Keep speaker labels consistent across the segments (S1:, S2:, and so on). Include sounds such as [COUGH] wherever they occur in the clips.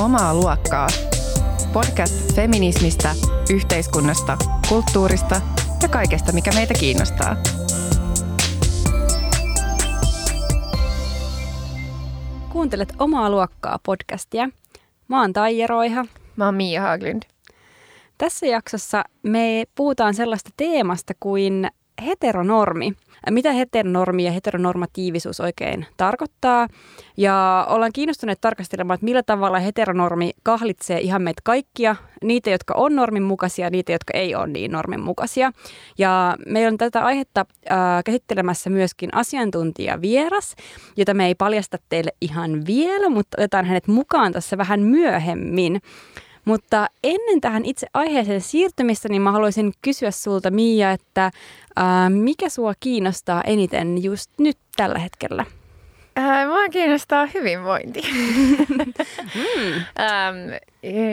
S1: Omaa luokkaa. Podcast feminismistä, yhteiskunnasta, kulttuurista ja kaikesta, mikä meitä kiinnostaa.
S2: Kuuntelet Omaa luokkaa podcastia. Mä oon Taija Roiha.
S1: Mä oon Mia Haglund.
S2: Tässä jaksossa me puhutaan sellaista teemasta kuin heteronormi. Mitä heteronormi ja heteronormatiivisuus oikein tarkoittaa? Ja ollaan kiinnostuneet tarkastelemaan, että millä tavalla heteronormi kahlitsee ihan meitä kaikkia, niitä, jotka on normin mukaisia niitä, jotka ei ole niin normin mukaisia. Ja meillä on tätä aihetta äh, käsittelemässä myöskin asiantuntija vieras, jota me ei paljasta teille ihan vielä, mutta otetaan hänet mukaan tässä vähän myöhemmin. Mutta ennen tähän itse aiheeseen siirtymistä, niin mä haluaisin kysyä sulta Mia, että ää, mikä sua kiinnostaa eniten just nyt tällä hetkellä?
S3: Ää, mua kiinnostaa hyvinvointi. [LAUGHS] mm. ähm,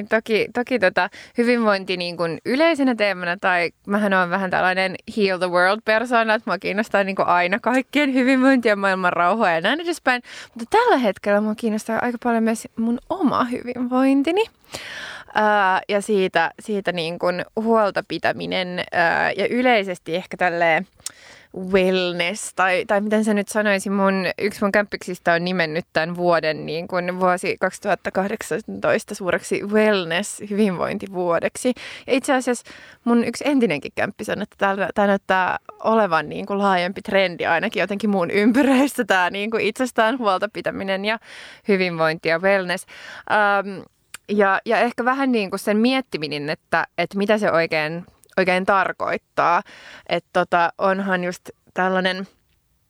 S3: toki toki tota, hyvinvointi niin kuin yleisenä teemana, tai mähän on vähän tällainen heal the world persona, että mua kiinnostaa niin kuin aina kaikkien hyvinvointia, maailman rauhaa ja näin edespäin. Mutta tällä hetkellä mua kiinnostaa aika paljon myös mun oma hyvinvointini. Ää, ja siitä, siitä niin kuin huolta pitäminen ää, ja yleisesti ehkä tälleen wellness, tai, tai miten se nyt sanoisi, mun, yksi mun kämppiksistä on nimennyt tämän vuoden niin kuin vuosi 2018 suureksi wellness-hyvinvointivuodeksi. Ja itse asiassa mun yksi entinenkin kämppi sanoi, että tämä näyttää olevan niin kuin laajempi trendi ainakin jotenkin mun ympyröissä, tämä niin kuin itsestään huolta pitäminen ja hyvinvointi ja wellness. Um, ja, ja ehkä vähän niin kuin sen miettiminen, että, että mitä se oikein, oikein tarkoittaa. Että tota, onhan just tällainen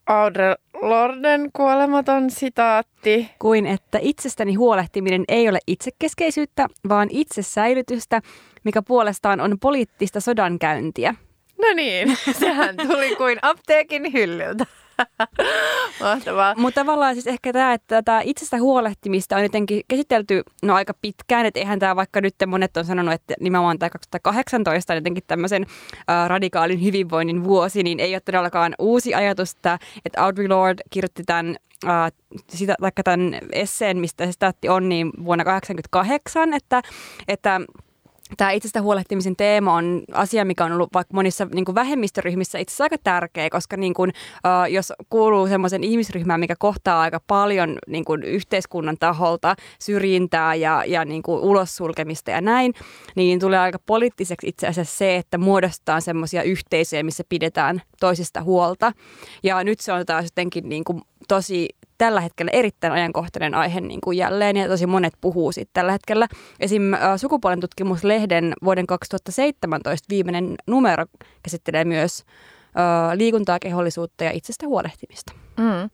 S3: Audre Lorden kuolematon sitaatti.
S2: Kuin että itsestäni huolehtiminen ei ole itsekeskeisyyttä, vaan itsesäilytystä, mikä puolestaan on poliittista sodankäyntiä.
S3: No niin, [LAUGHS] sehän tuli kuin apteekin hyllyltä. Mahtavaa.
S2: Mutta tavallaan siis ehkä tämä, että tätä itsestä huolehtimista on jotenkin käsitelty no aika pitkään, että eihän tämä vaikka nyt monet on sanonut, että nimenomaan tämä 2018 on jotenkin tämmöisen äh, radikaalin hyvinvoinnin vuosi, niin ei ole todellakaan uusi ajatus, että, että Audre Lorde kirjoitti tämän sitä, vaikka tämän esseen, mistä se staatti on, niin vuonna 1988, että, että tämä itsestä huolehtimisen teema on asia, mikä on ollut vaikka monissa niin kuin vähemmistöryhmissä itse asiassa aika tärkeä, koska niin kuin, uh, jos kuuluu semmoisen ihmisryhmään, mikä kohtaa aika paljon niin kuin yhteiskunnan taholta syrjintää ja, ja niin kuin ulos sulkemista ja näin, niin tulee aika poliittiseksi itse asiassa se, että muodostetaan semmoisia yhteisöjä, missä pidetään toisista huolta. Ja nyt se on taas jotenkin niin kuin tosi tällä hetkellä erittäin ajankohtainen aihe niin kuin jälleen ja tosi monet puhuu siitä tällä hetkellä. Esim. sukupuolen tutkimuslehden vuoden 2017 viimeinen numero käsittelee myös liikuntaa, kehollisuutta ja itsestä huolehtimista.
S3: Mm.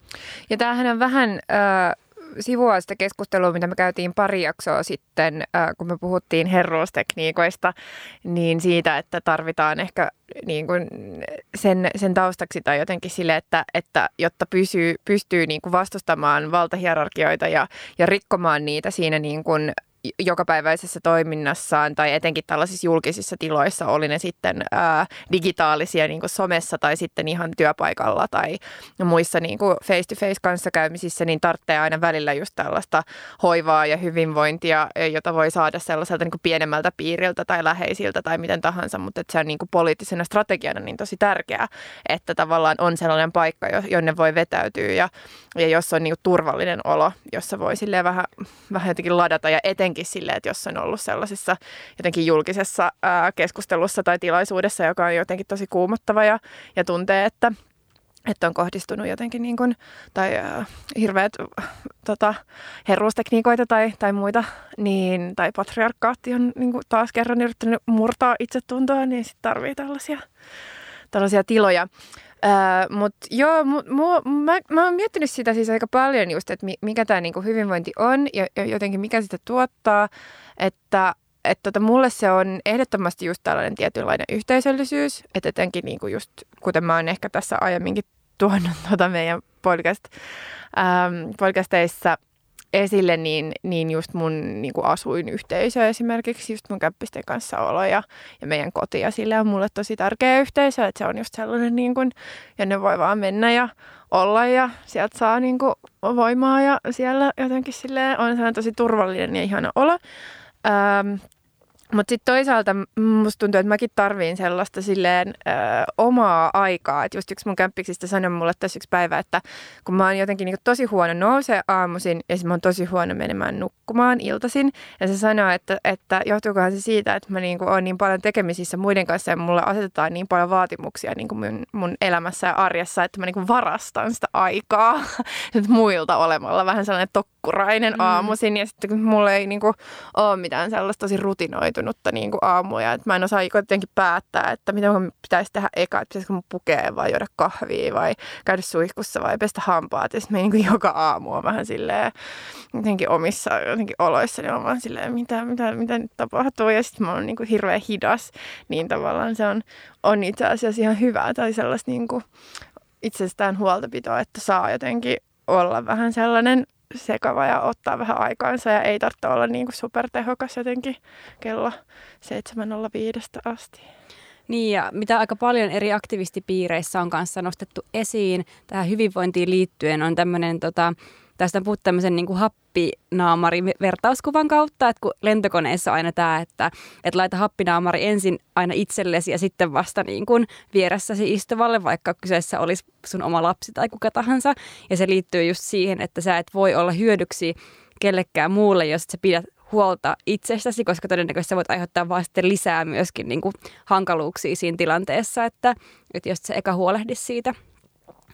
S3: Ja tämähän on vähän äh, sivua sitä keskustelua, mitä me käytiin pari jaksoa sitten, äh, kun me puhuttiin herruustekniikoista, niin siitä, että tarvitaan ehkä niin kuin sen, sen taustaksi tai jotenkin sille, että, että jotta pysyy, pystyy niin kuin vastustamaan valtahierarkioita ja, ja rikkomaan niitä siinä niin kuin jokapäiväisessä toiminnassaan tai etenkin tällaisissa julkisissa tiloissa, oli ne sitten ää, digitaalisia niin kuin somessa tai sitten ihan työpaikalla tai muissa niin kuin face-to-face kanssakäymisissä, niin tarvitsee aina välillä just tällaista hoivaa ja hyvinvointia, jota voi saada sellaiselta niin kuin pienemmältä piiriltä tai läheisiltä tai miten tahansa, mutta että se on niin kuin poliittisena strategiana niin tosi tärkeää, että tavallaan on sellainen paikka, jonne voi vetäytyä ja, ja jos on niin kuin turvallinen olo, jossa voi vähän, vähän jotenkin ladata ja etenkin jotenkin silleen, että jos on ollut sellaisessa jotenkin julkisessa ää, keskustelussa tai tilaisuudessa, joka on jotenkin tosi kuumottava ja, ja tuntee, että, että on kohdistunut jotenkin niin kuin, tai äh, hirveät tota, herruustekniikoita tai, tai muita, niin, tai patriarkaatti on niin kuin taas kerran yrittänyt murtaa itsetuntoa, niin sitten tarvii tällaisia, tällaisia tiloja. Uh, Mutta joo, mu, mu, mä, mä oon miettinyt sitä siis aika paljon just, että mikä tämä niinku hyvinvointi on ja, ja jotenkin mikä sitä tuottaa. Että et tota, mulle se on ehdottomasti just tällainen tietynlainen yhteisöllisyys. Että etenkin niinku just, kuten mä oon ehkä tässä aiemminkin tuonut [LAUGHS] tota meidän podcast, ähm, podcasteissa esille, niin, niin just mun niin kuin asuinyhteisö esimerkiksi, just mun käppisten kanssa olo ja, ja meidän koti ja sille on mulle tosi tärkeä yhteisö, että se on just sellainen niin kuin, ja ne voi vaan mennä ja olla ja sieltä saa niin kuin voimaa ja siellä jotenkin silleen on sellainen tosi turvallinen ja ihana olo. Ähm, mutta sitten toisaalta musta tuntuu, että mäkin tarviin sellaista silleen ö, omaa aikaa. Että just yksi mun kämppiksistä sanoi mulle tässä yksi päivä, että kun mä oon jotenkin niin tosi huono nousee aamuisin ja sitten mä oon tosi huono menemään nukkumaan iltaisin. Ja se sanoi, että, että johtuukohan se siitä, että mä niin oon niin paljon tekemisissä muiden kanssa ja mulle asetetaan niin paljon vaatimuksia niin mun, mun elämässä ja arjessa, että mä niin varastan sitä aikaa [LAUGHS] muilta olemalla vähän sellainen tokkurainen mm. aamuisin. Ja sitten kun mulla ei niin ole mitään sellaista tosi rutinoitu masentunutta niin kuin aamuja. Että mä en osaa jotenkin päättää, että mitä mun pitäisi tehdä eka, että pitäisikö mun pukea vai juoda kahvia vai käydä suihkussa vai pestä hampaat. Ja sitten niin kuin joka aamu on vähän silleen jotenkin omissa jotenkin oloissa, niin on vaan silleen, mitä, mitä, mitä nyt tapahtuu. Ja sitten mä oon niin kuin hirveän hidas, niin tavallaan se on, on itse asiassa ihan hyvää tai sellaista niin kuin itsestään huoltapitoa, että saa jotenkin olla vähän sellainen sekava ja ottaa vähän aikaansa ja ei tarvitse olla niin kuin supertehokas jotenkin kello 7.05 asti.
S2: Niin ja mitä aika paljon eri aktivistipiireissä on kanssa nostettu esiin tähän hyvinvointiin liittyen on tämmöinen tota, tästä on puhuttu tämmöisen niin happinaamari vertauskuvan kautta, että kun lentokoneessa on aina tämä, että, että laita happinaamari ensin aina itsellesi ja sitten vasta niin kuin vieressäsi istuvalle, vaikka kyseessä olisi sun oma lapsi tai kuka tahansa. Ja se liittyy just siihen, että sä et voi olla hyödyksi kellekään muulle, jos sä pidät huolta itsestäsi, koska todennäköisesti sä voit aiheuttaa vaan sitten lisää myöskin niin kuin hankaluuksia siinä tilanteessa, että, että jos sä eka huolehdi siitä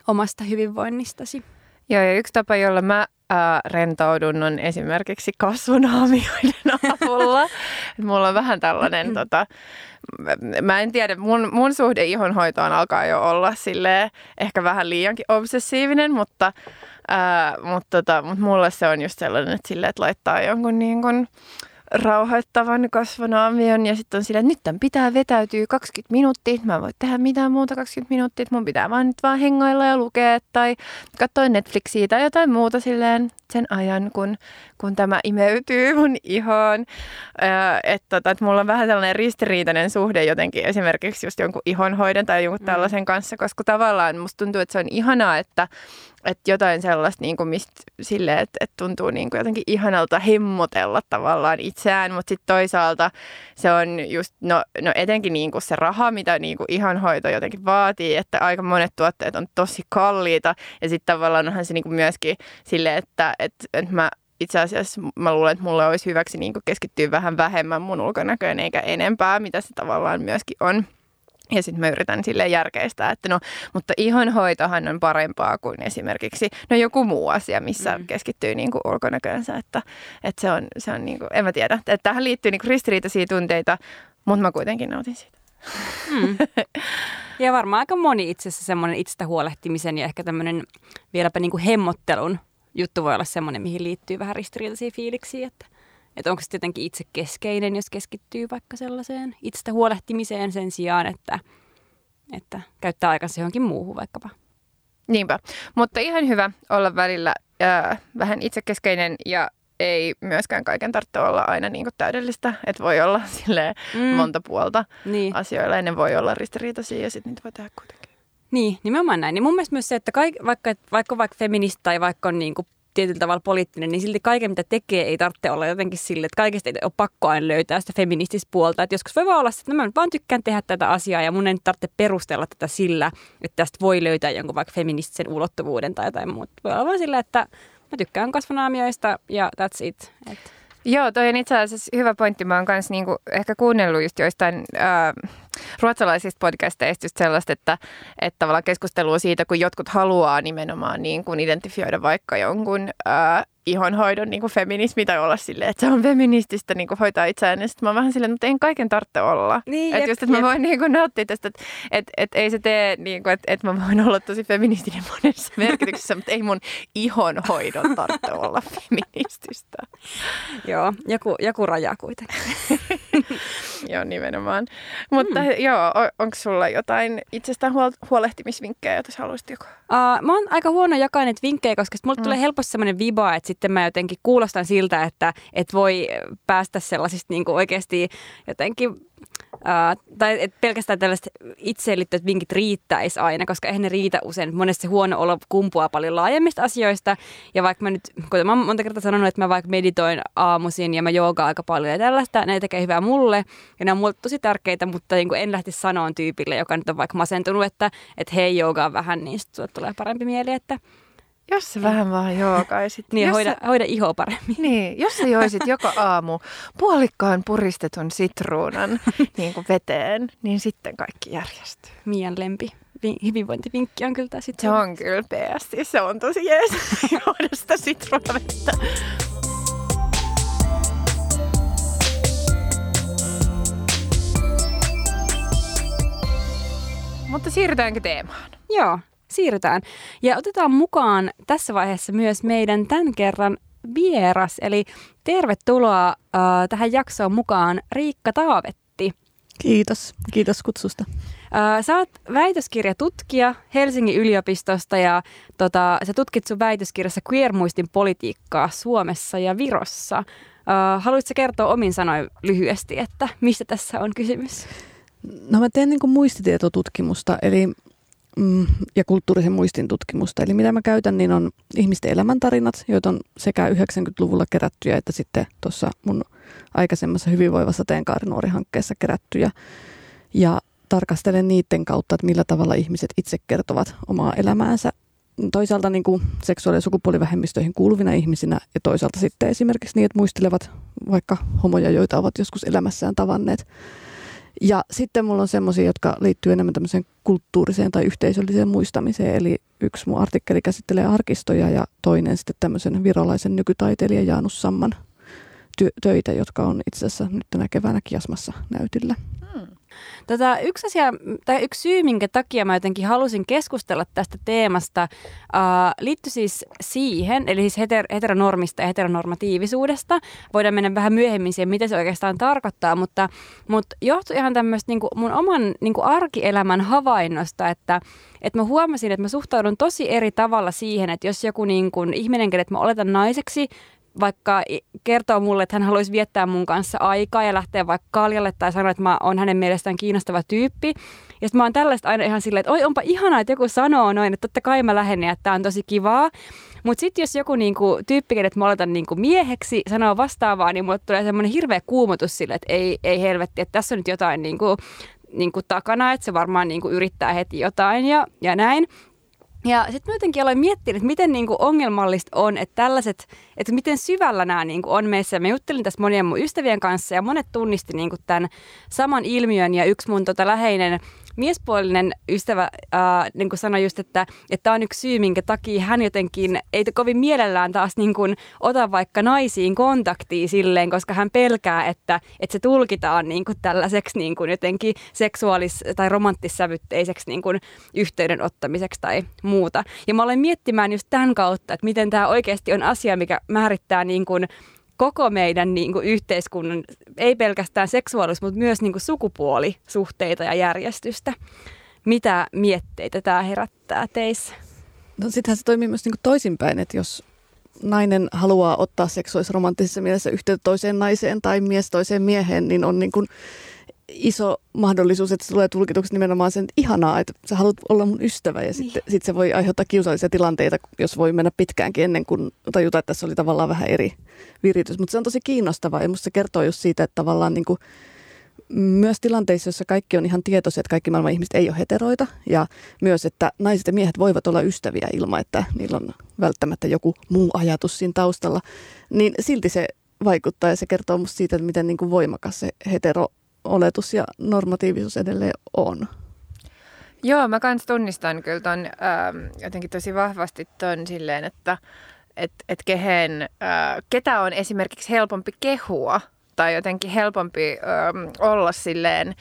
S2: omasta hyvinvoinnistasi.
S3: Joo, ja yksi tapa, jolla mä ää, rentoudun on esimerkiksi kasvunaamioiden [LAUGHS] avulla. mulla on vähän tällainen, tota, mä en tiedä, mun, mun suhde ihonhoitoon alkaa jo olla sille ehkä vähän liiankin obsessiivinen, mutta, ää, mutta, tota, mutta mulle se on just sellainen, että, sille, että laittaa jonkun niin kuin, rauhoittavan kasvonaamion ja sitten on sillä, että nyt tämän pitää vetäytyä 20 minuuttia, mä en voi tehdä mitään muuta 20 minuuttia, mun pitää vaan nyt vaan hengailla ja lukea tai katsoa Netflixiä tai jotain muuta silleen sen ajan, kun, kun tämä imeytyy mun ihoon. Että tota, et mulla on vähän sellainen ristiriitainen suhde jotenkin esimerkiksi just jonkun ihonhoidon tai jonkun mm. tällaisen kanssa, koska tavallaan musta tuntuu, että se on ihanaa, että että jotain sellaista, niin kuin mistä sille, että, että tuntuu niin kuin jotenkin ihanalta hemmotella tavallaan itseään, mutta sitten toisaalta se on just, no, no etenkin niin kuin se raha, mitä niin kuin ihanhoito jotenkin vaatii, että aika monet tuotteet on tosi kalliita ja sitten tavallaan onhan se niin kuin myöskin sille, että, että, että mä itse asiassa mä luulen, että mulle olisi hyväksi niin kuin keskittyä vähän vähemmän mun ulkonäköön eikä enempää, mitä se tavallaan myöskin on. Ja sitten mä yritän sille järkeistää, että no, mutta ihonhoitohan on parempaa kuin esimerkiksi no joku muu asia, missä mm. keskittyy niin kuin ulkonäköönsä, että, että se on, se on niin kuin, en mä tiedä, että tähän liittyy niin kuin ristiriitaisia tunteita, mutta mä kuitenkin nautin siitä. Mm. [LAUGHS]
S2: Ja varmaan aika moni itse asiassa semmoinen itsestä huolehtimisen ja ehkä tämmöinen vieläpä niin kuin hemmottelun juttu voi olla semmoinen, mihin liittyy vähän ristiriitaisia fiiliksiä, että että onko se jotenkin itse keskeinen, jos keskittyy vaikka sellaiseen itsestä huolehtimiseen sen sijaan, että, että käyttää aikansa johonkin muuhun vaikkapa.
S3: Niinpä, mutta ihan hyvä olla välillä äh, vähän itsekeskeinen ja ei myöskään kaiken tarvitse olla aina niin kuin täydellistä, että voi olla [LAUGHS] sille mm. monta puolta niin. asioilla ja ne voi olla ristiriitaisia ja sitten niitä voi tehdä kuitenkin.
S2: Niin, nimenomaan näin. Niin mun mielestä myös se, että kaik, vaikka, vaikka vaikka feminista tai vaikka on niin kuin tietyllä tavalla poliittinen, niin silti kaiken mitä tekee ei tarvitse olla jotenkin sille, että kaikesta ei ole pakko aina löytää sitä feminististä puolta. Että joskus voi vaan olla että no mä vaan tykkään tehdä tätä asiaa ja mun ei tarvitse perustella tätä sillä, että tästä voi löytää jonkun vaikka feministisen ulottuvuuden tai jotain muuta. Voi olla vaan sillä, että mä tykkään kasvonaamioista ja that's it. Et.
S3: Joo, toi on itse asiassa hyvä pointti. Mä oon kanssa niinku ehkä kuunnellut just joistain äh, ruotsalaisista podcasteista just sellaista, että, että tavallaan keskustelua siitä, kun jotkut haluaa nimenomaan niin kuin identifioida vaikka jonkun ää, ihonhoidon niin kuin feminismi tai olla silleen, että se on feminististä niin kuin hoitaa itseään. Ja sitten mä oon vähän silleen, että en kaiken tarvitse olla. Niin, että just, että mä voin niin kuin nauttia tästä, että että että ei se tee, niin kuin, että että mä voin olla tosi feministinen monessa [LAUGHS] merkityksessä, mutta ei mun ihonhoidon tarvitse olla feminististä.
S2: Joo, joku, joku raja kuitenkin. [LAUGHS]
S3: joo, nimenomaan. Mutta mm. joo, onko sulla jotain itsestään huolehtimisvinkkejä, joita sä haluaisit joku?
S2: Uh, mä oon aika huono jakaa näitä vinkkejä, koska mulle mm. tulee helposti sellainen viba, että sit sitten mä jotenkin kuulostan siltä, että et voi päästä sellaisista niin kuin oikeasti jotenkin Uh, tai et pelkästään tällaiset itseen liittyvät vinkit riittäisi aina, koska eihän ne riitä usein. Monesti se huono olo kumpuaa paljon laajemmista asioista. Ja vaikka mä nyt, kun mä monta kertaa sanonut, että mä vaikka meditoin aamuisin ja mä joogaan aika paljon ja tällaista, ne tekee hyvää mulle. Ja ne on mulle tosi tärkeitä, mutta niin en lähtisi sanoa tyypille, joka nyt on vaikka masentunut, että, että hei joogaa vähän, niin sitten tulee parempi mieli, että
S3: jos sä vähän vaan joogaisit.
S2: niin,
S3: jos
S2: hoida,
S3: sä,
S2: hoida iho paremmin.
S3: Niin, jos sä joisit [LAUGHS] joka aamu puolikkaan puristetun sitruunan [LAUGHS] niin kuin veteen, niin sitten kaikki järjestyy.
S2: Mian lempi hyvinvointivinkki on kyllä
S3: sitten. Se on kyllä PS, se on tosi jees [LAUGHS] juoda sitä sitruunavettä. Mutta siirrytäänkö teemaan?
S2: Joo, siirrytään. Ja otetaan mukaan tässä vaiheessa myös meidän tämän kerran vieras, eli tervetuloa äh, tähän jaksoon mukaan Riikka Taavetti.
S4: Kiitos, kiitos kutsusta.
S2: Äh, sä oot väitöskirjatutkija Helsingin yliopistosta ja tota, sä tutkit sun väitöskirjassa queer-muistin politiikkaa Suomessa ja Virossa. Äh, haluaisitko kertoa omin sanoin lyhyesti, että mistä tässä on kysymys?
S4: No mä teen niin muistitietotutkimusta, eli mm, ja kulttuurisen muistin tutkimusta. Eli mitä mä käytän, niin on ihmisten elämäntarinat, joita on sekä 90-luvulla kerättyjä että sitten tuossa mun aikaisemmassa hyvinvoivassa Teenkaari-nuori-hankkeessa kerättyjä. Ja tarkastelen niiden kautta, että millä tavalla ihmiset itse kertovat omaa elämäänsä. Toisaalta niin kuin seksuaali- ja sukupuolivähemmistöihin kuuluvina ihmisinä ja toisaalta sitten esimerkiksi niin, että muistelevat vaikka homoja, joita ovat joskus elämässään tavanneet. Ja sitten mulla on semmoisia, jotka liittyy enemmän tämmöiseen kulttuuriseen tai yhteisölliseen muistamiseen. Eli yksi mun artikkeli käsittelee arkistoja ja toinen sitten tämmöisen virolaisen nykytaiteilijan Jaanus Samman töitä, jotka on itse asiassa nyt tänä keväänä Kiasmassa näytillä.
S2: Tota, yksi asia, tai yksi syy, minkä takia mä jotenkin halusin keskustella tästä teemasta, uh, liittyy siis siihen, eli siis heter- heteronormista ja heteronormatiivisuudesta. Voidaan mennä vähän myöhemmin siihen, mitä se oikeastaan tarkoittaa, mutta, mutta johtui ihan tämmöistä niin mun oman niin arkielämän havainnosta, että että mä huomasin, että mä suhtaudun tosi eri tavalla siihen, että jos joku niin kuin ihminen, kenet mä oletan naiseksi, vaikka kertoo mulle, että hän haluaisi viettää mun kanssa aikaa ja lähteä vaikka kaljalle tai sanoa, että mä oon hänen mielestään kiinnostava tyyppi. Ja sitten mä oon tällaista aina ihan silleen, että oi onpa ihanaa, että joku sanoo noin, että totta kai mä lähden ja että tää on tosi kivaa. Mutta sitten jos joku niinku, tyyppi, kenet mä oletan niinku mieheksi, sanoo vastaavaa, niin mulle tulee semmoinen hirveä kuumotus sille, että ei, ei helvetti, että tässä on nyt jotain niinku, niinku takana, että se varmaan niinku yrittää heti jotain ja, ja näin. Ja sitten mä jotenkin aloin miettiä, että miten niinku ongelmallista on, että tällaiset, että miten syvällä nämä niinku on meissä. Mä juttelin tässä monien mun ystävien kanssa ja monet tunnisti niinku tämän saman ilmiön ja yksi mun tota läheinen miespuolinen ystävä äh, niin kuin sanoi just, että tämä on yksi syy, minkä takia hän jotenkin ei kovin mielellään taas niin kuin, ota vaikka naisiin kontaktia silleen, koska hän pelkää, että, että se tulkitaan niin kuin tällaiseksi niin kuin jotenkin seksuaalis- tai romanttissävytteiseksi niin kuin yhteydenottamiseksi tai muuta. Ja mä olen miettimään just tämän kautta, että miten tämä oikeasti on asia, mikä määrittää niin kuin koko meidän niin kuin, yhteiskunnan, ei pelkästään seksuaalisuus, mutta myös niin kuin, sukupuolisuhteita ja järjestystä. Mitä mietteitä tämä herättää teissä?
S4: No sittenhän se toimii myös niin kuin toisinpäin, että jos nainen haluaa ottaa seksuaalis-romanttisessa mielessä yhteyttä toiseen naiseen tai mies toiseen mieheen, niin on niin kuin iso mahdollisuus, että se tulee tulkituksi nimenomaan sen, että ihanaa, että sä haluat olla mun ystävä ja niin. sitten sit se voi aiheuttaa kiusallisia tilanteita, jos voi mennä pitkäänkin ennen kuin tajuta, että tässä oli tavallaan vähän eri viritys. Mutta se on tosi kiinnostavaa ja musta se kertoo just siitä, että tavallaan niin kuin myös tilanteissa, joissa kaikki on ihan tietoisia, että kaikki maailman ihmiset ei ole heteroita ja myös, että naiset ja miehet voivat olla ystäviä ilman, että niillä on välttämättä joku muu ajatus siinä taustalla, niin silti se vaikuttaa ja se kertoo musta siitä, että miten niin kuin voimakas se hetero oletus ja normatiivisuus edelleen on.
S3: Joo, mä kans tunnistan kyllä ton ähm, jotenkin tosi vahvasti ton silleen, että et, et kehen, äh, ketä on esimerkiksi helpompi kehua tai jotenkin helpompi ähm, olla silleen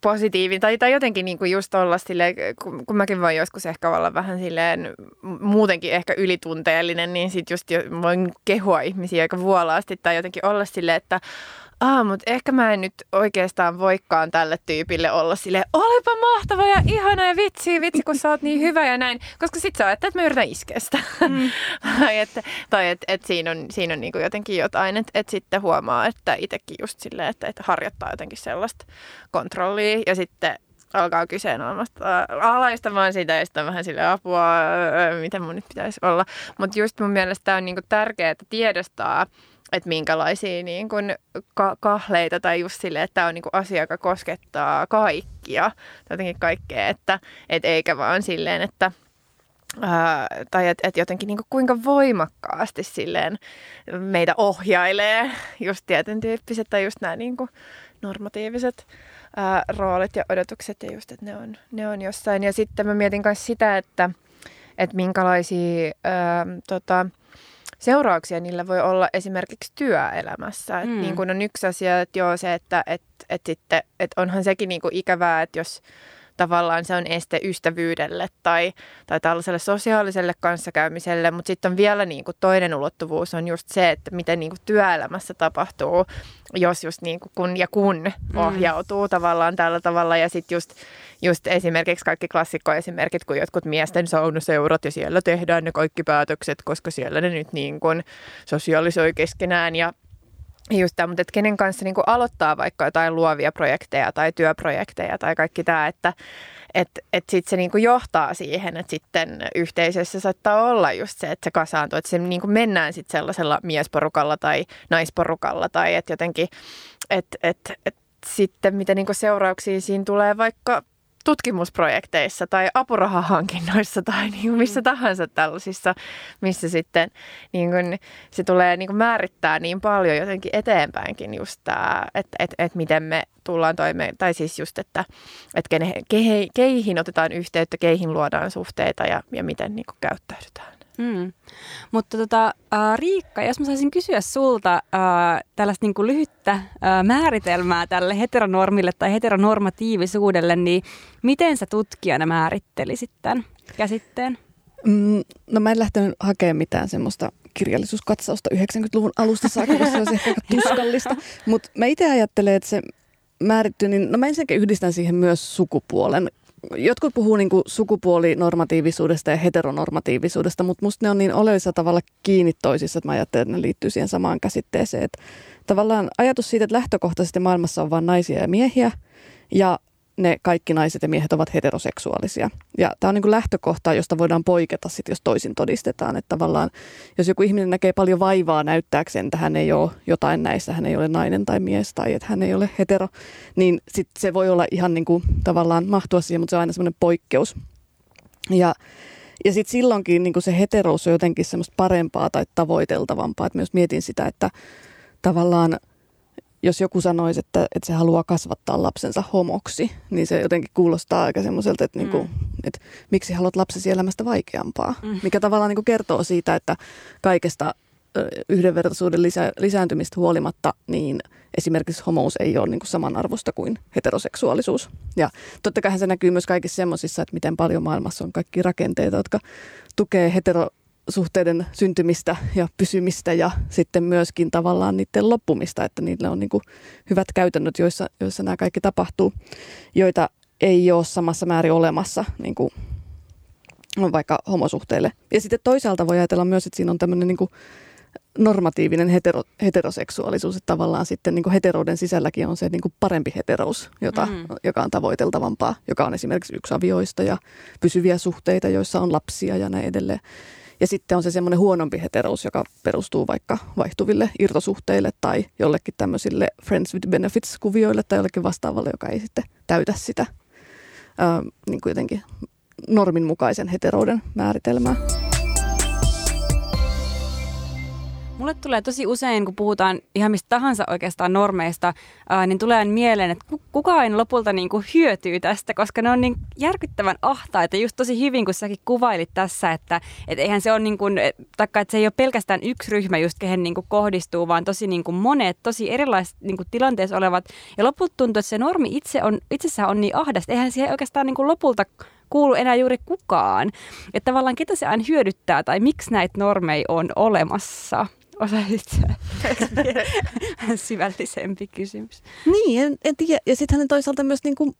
S3: positiivinen tai, tai jotenkin niin kuin just olla silleen, kun, kun mäkin voin joskus ehkä olla vähän silleen muutenkin ehkä ylitunteellinen, niin sitten just jo voin kehua ihmisiä aika vuolaasti tai jotenkin olla silleen, että ah, mutta ehkä mä en nyt oikeastaan voikaan tälle tyypille olla sille olipa mahtava ja ihana ja vitsi, vitsi kun sä oot niin hyvä ja näin. Koska sit sä ajattelet, että mä yritän iskeä sitä. Mm. [LAUGHS] tai että tai et, et siinä on, siinä on niinku jotenkin jotain, että et sitten huomaa, että itsekin just silleen, että, että harjoittaa jotenkin sellaista kontrollia ja sitten alkaa kyseenalaistamaan sitä ja sitten vähän sille apua, mitä mun nyt pitäisi olla. Mutta just mun mielestä on niinku tärkeää, että tiedostaa, että minkälaisia niin kuin ka- kahleita tai just sille, että tämä on niin kuin asia, joka koskettaa kaikkia, jotenkin kaikkea, että et eikä vaan silleen, että Ää, tai että et jotenkin niin kuin kuinka voimakkaasti silleen meitä ohjailee just tietyn tyyppiset tai just nämä niin kuin normatiiviset ää, roolit ja odotukset ja just, että ne on, ne on jossain. Ja sitten mä mietin myös sitä, että, että minkälaisia ää, tota, seurauksia niillä voi olla esimerkiksi työelämässä. Mm. niin kuin on yksi asia, että joo se, että et, et sitten, et onhan sekin niin kuin ikävää, että jos tavallaan se on este ystävyydelle tai, tai tällaiselle sosiaaliselle kanssakäymiselle, mutta sitten on vielä niin kuin toinen ulottuvuus on just se, että miten niin kuin työelämässä tapahtuu, jos just niin kuin kun ja kun mm. ohjautuu mm. tavallaan tällä tavalla ja sitten just, just esimerkiksi kaikki klassikkoesimerkit, kun jotkut miesten saunaseurat ja siellä tehdään ne kaikki päätökset, koska siellä ne nyt niin kuin sosiaalisoi keskenään ja just tämä, mutta että kenen kanssa niin aloittaa vaikka jotain luovia projekteja tai työprojekteja tai kaikki tämä, että et, et sitten se kuin johtaa siihen, että sitten yhteisössä saattaa olla just se, että se kasaantuu, että se niin kuin mennään sitten sellaisella miesporukalla tai naisporukalla tai että jotenkin, että et, et sitten mitä kuin seurauksia siinä tulee vaikka tutkimusprojekteissa tai apurahahankinnoissa tai [LAUGHS] niin kuin missä mm. tahansa tällaisissa, missä sitten niin kuin, se tulee niin kuin määrittää niin paljon jotenkin eteenpäinkin just tämä, että et, et miten me tullaan toimeen, tai siis just, että et kene, ke, keihin otetaan yhteyttä, keihin luodaan suhteita ja, ja miten niin kuin käyttäydytään.
S2: Mm. Mutta tota, äh, Riikka, jos mä saisin kysyä sulta äh, tällaista niin kuin lyhyttä äh, määritelmää tälle heteronormille tai heteronormatiivisuudelle, niin miten sä tutkijana määrittelisit tämän käsitteen?
S4: Mm, no mä en lähtenyt hakemaan mitään semmoista kirjallisuuskatsausta 90-luvun alusta saakka, koska se olisi ehkä [LAUGHS] tuskallista. Mutta mä itse ajattelen, että se määrittyy, niin no mä ensinnäkin yhdistän siihen myös sukupuolen jotkut puhuu niin sukupuolinormatiivisuudesta ja heteronormatiivisuudesta, mutta musta ne on niin oleellisella tavalla kiinni toisissa, että mä ajattelen, että ne liittyy siihen samaan käsitteeseen. Että tavallaan ajatus siitä, että lähtökohtaisesti maailmassa on vain naisia ja miehiä ja ne kaikki naiset ja miehet ovat heteroseksuaalisia. Ja tämä on niin kuin lähtökohta, josta voidaan poiketa sit, jos toisin todistetaan. Että tavallaan, jos joku ihminen näkee paljon vaivaa näyttääkseen, että hän ei ole jotain näissä, hän ei ole nainen tai mies tai että hän ei ole hetero, niin sit se voi olla ihan niin kuin, tavallaan mahtua siihen, mutta se on aina semmoinen poikkeus. Ja ja sitten silloinkin niin se heterous on jotenkin semmoista parempaa tai tavoiteltavampaa. Että myös mietin sitä, että tavallaan – jos joku sanoisi, että, että se haluaa kasvattaa lapsensa homoksi, niin se jotenkin kuulostaa aika semmoiselta, että, niinku, mm. niin kuin, että miksi haluat lapsesi elämästä vaikeampaa. Mm. Mikä tavallaan niin kuin kertoo siitä, että kaikesta yhdenvertaisuuden lisä, lisääntymistä huolimatta, niin esimerkiksi homous ei ole niin kuin samanarvosta kuin heteroseksuaalisuus. Ja totta kai se näkyy myös kaikissa semmoisissa, että miten paljon maailmassa on kaikki rakenteita, jotka tukee hetero suhteiden syntymistä ja pysymistä ja sitten myöskin tavallaan niiden loppumista, että niillä on niin kuin hyvät käytännöt, joissa, joissa nämä kaikki tapahtuu, joita ei ole samassa määrin olemassa niin kuin vaikka homosuhteille. Ja sitten toisaalta voi ajatella myös, että siinä on tämmöinen niin kuin normatiivinen hetero, heteroseksuaalisuus, että tavallaan sitten niin kuin heterouden sisälläkin on se niin kuin parempi heterous, jota, mm. joka on tavoiteltavampaa, joka on esimerkiksi yksi avioista ja pysyviä suhteita, joissa on lapsia ja näin edelleen. Ja sitten on se semmoinen huonompi heterous, joka perustuu vaikka vaihtuville irtosuhteille tai jollekin tämmöisille friends with benefits-kuvioille tai jollekin vastaavalle, joka ei sitten täytä sitä ää, niin kuin jotenkin normin mukaisen heterouden määritelmää.
S2: Mulle tulee tosi usein, kun puhutaan ihan mistä tahansa oikeastaan normeista, ää, niin tulee mieleen, että kukaan lopulta niin kuin hyötyy tästä, koska ne on niin järkyttävän ahtaita. Just tosi hyvin, kun säkin kuvailit tässä, että et eihän se ole niin kuin, taikka, että se ei ole pelkästään yksi ryhmä just kehen niin kuin kohdistuu, vaan tosi niin kuin monet, tosi erilaiset niin kuin tilanteessa olevat. Ja lopulta tuntuu, että se normi itse on, itsessään on niin ahdasta. Eihän siihen oikeastaan niin kuin lopulta kuulu enää juuri kukaan. Että tavallaan ketä se aina hyödyttää tai miksi näitä normeja on olemassa. Osaisitko [LAUGHS] syvällisempi kysymys?
S4: Niin, en, en tiedä. Ja sitten hän toisaalta myös niin kuin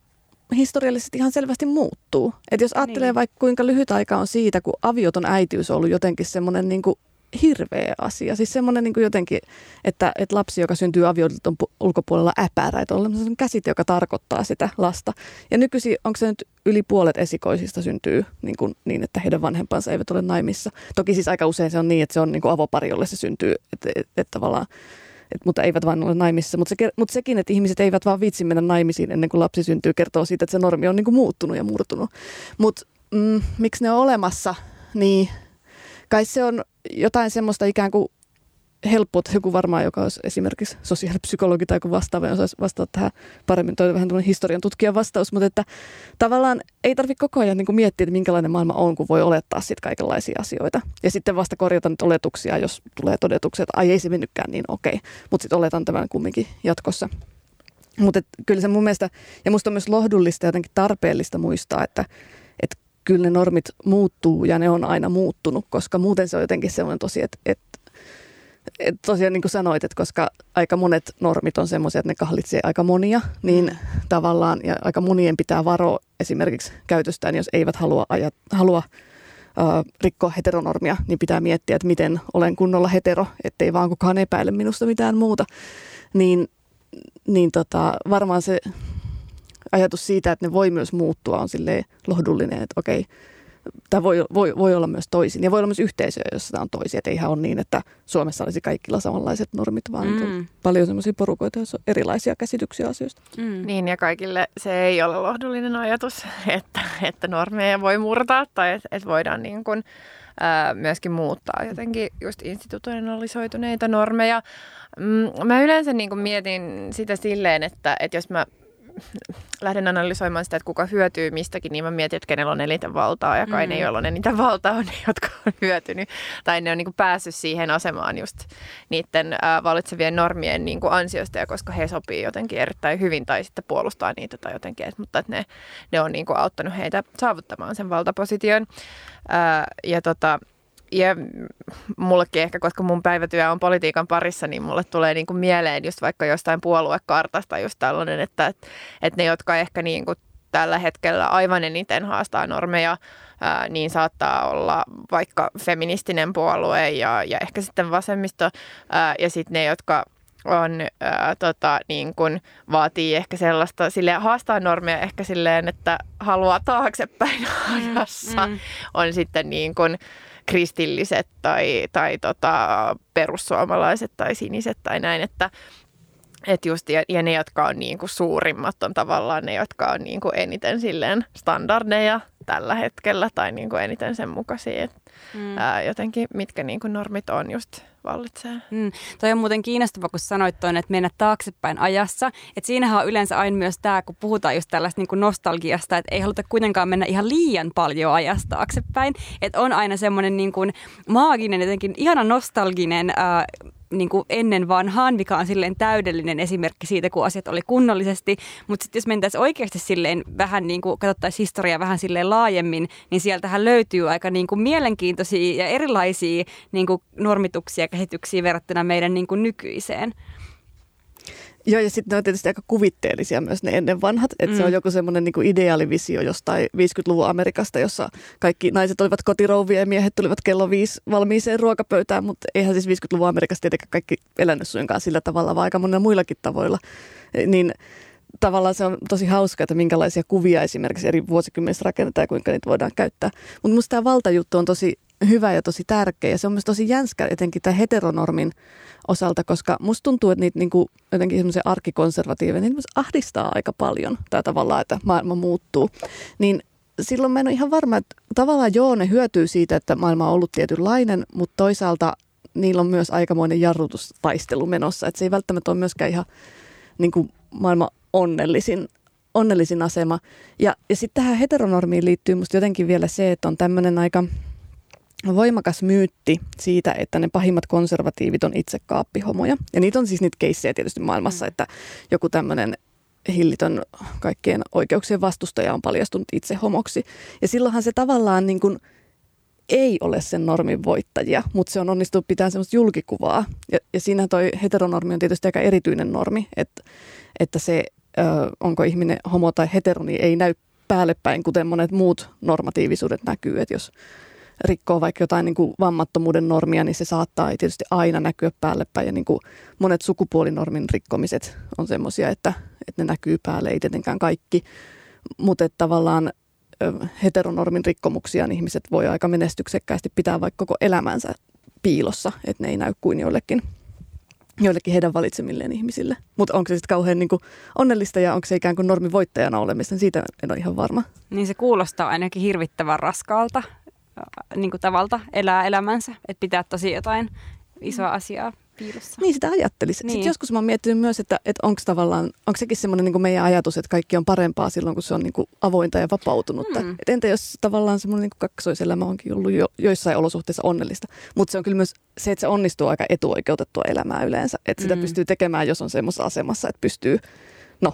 S4: historiallisesti ihan selvästi muuttuu. Et jos ajattelee niin. vaikka kuinka lyhyt aika on siitä, kun avioton äitiys on ollut jotenkin semmoinen niin kuin hirveä asia. Siis semmoinen niin jotenkin, että, että lapsi, joka syntyy avioliiton ulkopuolella äpärä, että on sellainen käsite, joka tarkoittaa sitä lasta. Ja nykyisin, onko se nyt yli puolet esikoisista syntyy niin, kuin, niin, että heidän vanhempansa eivät ole naimissa. Toki siis aika usein se on niin, että se on niin kuin avopari, jolle se syntyy, että, että, että tavallaan et, mutta eivät vain ole naimissa. Mutta se, mut sekin, että ihmiset eivät vaan vitsi mennä naimisiin ennen kuin lapsi syntyy, kertoo siitä, että se normi on niin kuin muuttunut ja murtunut. Mutta mm, miksi ne on olemassa, niin kai se on jotain semmoista ikään kuin helppoa, joku varmaan, joka olisi esimerkiksi sosiaalipsykologi tai joku vastaava, osaisi vastata tähän paremmin. Toi vähän historian tutkijan vastaus, mutta että tavallaan ei tarvitse koko ajan niin kuin miettiä, että minkälainen maailma on, kun voi olettaa sitten kaikenlaisia asioita. Ja sitten vasta korjata nyt oletuksia, jos tulee todetuksia, että ai ei se mennytkään niin okei. Mutta sitten oletan tämän kumminkin jatkossa. Mutta kyllä se mun mielestä, ja musta on myös lohdullista ja jotenkin tarpeellista muistaa, että kyllä ne normit muuttuu ja ne on aina muuttunut, koska muuten se on jotenkin semmoinen tosi, että, että et tosiaan niin kuin sanoit, että koska aika monet normit on semmoisia, että ne kahlitsee aika monia, niin mm. tavallaan ja aika monien pitää varoa esimerkiksi käytöstään, jos eivät halua, ajat, halua rikkoa heteronormia, niin pitää miettiä, että miten olen kunnolla hetero, ettei vaan kukaan epäile minusta mitään muuta. Niin, niin tota, varmaan se ajatus siitä, että ne voi myös muuttua on silleen lohdullinen, että okei, tämä voi, voi, voi olla myös toisin. Ja voi olla myös yhteisöjä, jossa tämä on toisin. Että eihän ole niin, että Suomessa olisi kaikilla samanlaiset normit, vaan mm. paljon sellaisia porukoita, joissa on erilaisia käsityksiä asioista.
S3: Mm. Niin, ja kaikille se ei ole lohdullinen ajatus, [LAUGHS] että, että normeja voi murtaa tai että, että voidaan niin kuin, ää, myöskin muuttaa jotenkin just institutionalisoituneita normeja. Mm, mä yleensä niin kuin mietin sitä silleen, että, että jos mä lähden analysoimaan sitä, että kuka hyötyy mistäkin, niin mä mietin, että kenellä on eniten valtaa ja kai mm. ne, joilla on eniten [LAUGHS] valtaa, on ne, jotka on hyötynyt. Tai ne on niin kuin päässyt siihen asemaan just niiden äh, valitsevien normien niin kuin ansiosta, ja koska he sopii jotenkin erittäin hyvin tai sitten puolustaa niitä tai jotenkin, että, mutta että ne, ne on niin kuin auttanut heitä saavuttamaan sen valtaposition. Äh, ja tota, ja mullekin ehkä, koska mun päivätyö on politiikan parissa, niin mulle tulee niin kuin mieleen just vaikka jostain puoluekartasta just tällainen, että, että ne, jotka ehkä niin kuin tällä hetkellä aivan eniten haastaa normeja, ää, niin saattaa olla vaikka feministinen puolue ja, ja ehkä sitten vasemmisto ää, ja sitten ne, jotka on, ää, tota, niin kun vaatii ehkä sellaista, sille haastaa normeja ehkä silleen, että haluaa taaksepäin mm, ajassa, mm. on sitten niin kun, kristilliset tai, tai tota, perussuomalaiset tai siniset tai näin, että et just, ja, ja ne, jotka on niin kuin suurimmat, on tavallaan ne, jotka on niin kuin eniten silleen standardeja tällä hetkellä tai niin kuin eniten sen mukaisia. Et, mm. ää, jotenkin mitkä niin kuin normit on just vallitsee. Mm.
S2: Toi on muuten kiinnostava, kun sanoit tuon, että mennä taaksepäin ajassa. Että siinähän on yleensä aina myös tämä, kun puhutaan just tällaista niin kuin nostalgiasta, että ei haluta kuitenkaan mennä ihan liian paljon ajasta taaksepäin. Että on aina semmoinen niin kuin maaginen, jotenkin ihana nostalginen äh, niin kuin ennen vanhaan, mikä on silleen täydellinen esimerkki siitä, kun asiat oli kunnollisesti. Mutta sitten jos mentäisiin oikeasti silleen vähän niin kuin katsottaisiin historiaa vähän silleen laajemmin, niin sieltähän löytyy aika niin kuin mielenkiintoisia ja erilaisia niin kuin normituksia ja käsityksiä verrattuna meidän niin kuin nykyiseen.
S4: Joo, ja sitten ne on tietysti aika kuvitteellisia myös ne ennen vanhat. Että mm. se on mm. joku semmoinen niin ideaalivisio jostain 50-luvun Amerikasta, jossa kaikki naiset olivat kotirouvia ja miehet tulivat kello viisi valmiiseen ruokapöytään. Mutta eihän siis 50-luvun Amerikasta tietenkään kaikki elänyt suinkaan sillä tavalla, vaan aika monilla muillakin tavoilla. E, niin tavallaan se on tosi hauska, että minkälaisia kuvia esimerkiksi eri vuosikymmenissä rakennetaan ja kuinka niitä voidaan käyttää. Mutta minusta tämä valtajuttu on tosi hyvä ja tosi tärkeä. Ja se on myös tosi jänskä etenkin tämän heteronormin osalta, koska musta tuntuu, että niitä niin kuin, jotenkin semmoisia arkikonservatiiveja, niin ahdistaa aika paljon tämä tavallaan, että maailma muuttuu. Niin silloin mä en ole ihan varma, että tavallaan joo, ne hyötyy siitä, että maailma on ollut tietynlainen, mutta toisaalta niillä on myös aikamoinen jarrutustaistelu menossa. Että se ei välttämättä ole myöskään ihan niin kuin maailman onnellisin, onnellisin asema. Ja, ja sitten tähän heteronormiin liittyy musta jotenkin vielä se, että on tämmöinen aika – voimakas myytti siitä, että ne pahimmat konservatiivit on itse kaappihomoja. Ja niitä on siis niitä keissejä tietysti maailmassa, mm. että joku tämmöinen hillitön kaikkien oikeuksien vastustaja on paljastunut itse homoksi. Ja silloinhan se tavallaan niin kuin ei ole sen normin voittajia, mutta se on onnistunut pitämään semmoista julkikuvaa. Ja, ja siinä toi heteronormi on tietysti aika erityinen normi, että, että se, ö, onko ihminen homo tai hetero, niin ei näy päälle päin, kuten monet muut normatiivisuudet näkyy. Että jos rikkoo vaikka jotain niin kuin vammattomuuden normia, niin se saattaa tietysti aina näkyä päälle päin. Ja niin kuin monet sukupuolinormin rikkomiset on semmoisia, että, että ne näkyy päälle, ei tietenkään kaikki. Mutta tavallaan heteronormin rikkomuksia niin ihmiset voi aika menestyksekkäästi pitää vaikka koko elämänsä piilossa, että ne ei näy kuin jollekin, joillekin heidän valitsemilleen ihmisille. Mutta onko se sitten kauhean niin kuin onnellista ja onko se ikään kuin normin voittajana olemista, niin siitä en ole ihan varma.
S2: Niin se kuulostaa ainakin hirvittävän raskaalta niin kuin tavalta elää elämänsä, että pitää tosi jotain isoa asiaa piilossa.
S4: Niin sitä ajattelisi. Niin. Sitten joskus mä oon miettinyt myös, että, että onko tavallaan, onko sekin semmoinen niin meidän ajatus, että kaikki on parempaa silloin, kun se on niin kuin avointa ja vapautunutta. Mm. Et entä jos tavallaan semmoinen niin kaksoiselämä onkin ollut jo, joissain olosuhteissa onnellista. Mutta se on kyllä myös se, että se onnistuu aika etuoikeutettua elämää yleensä. Että sitä mm. pystyy tekemään, jos on semmoisessa asemassa, että pystyy, no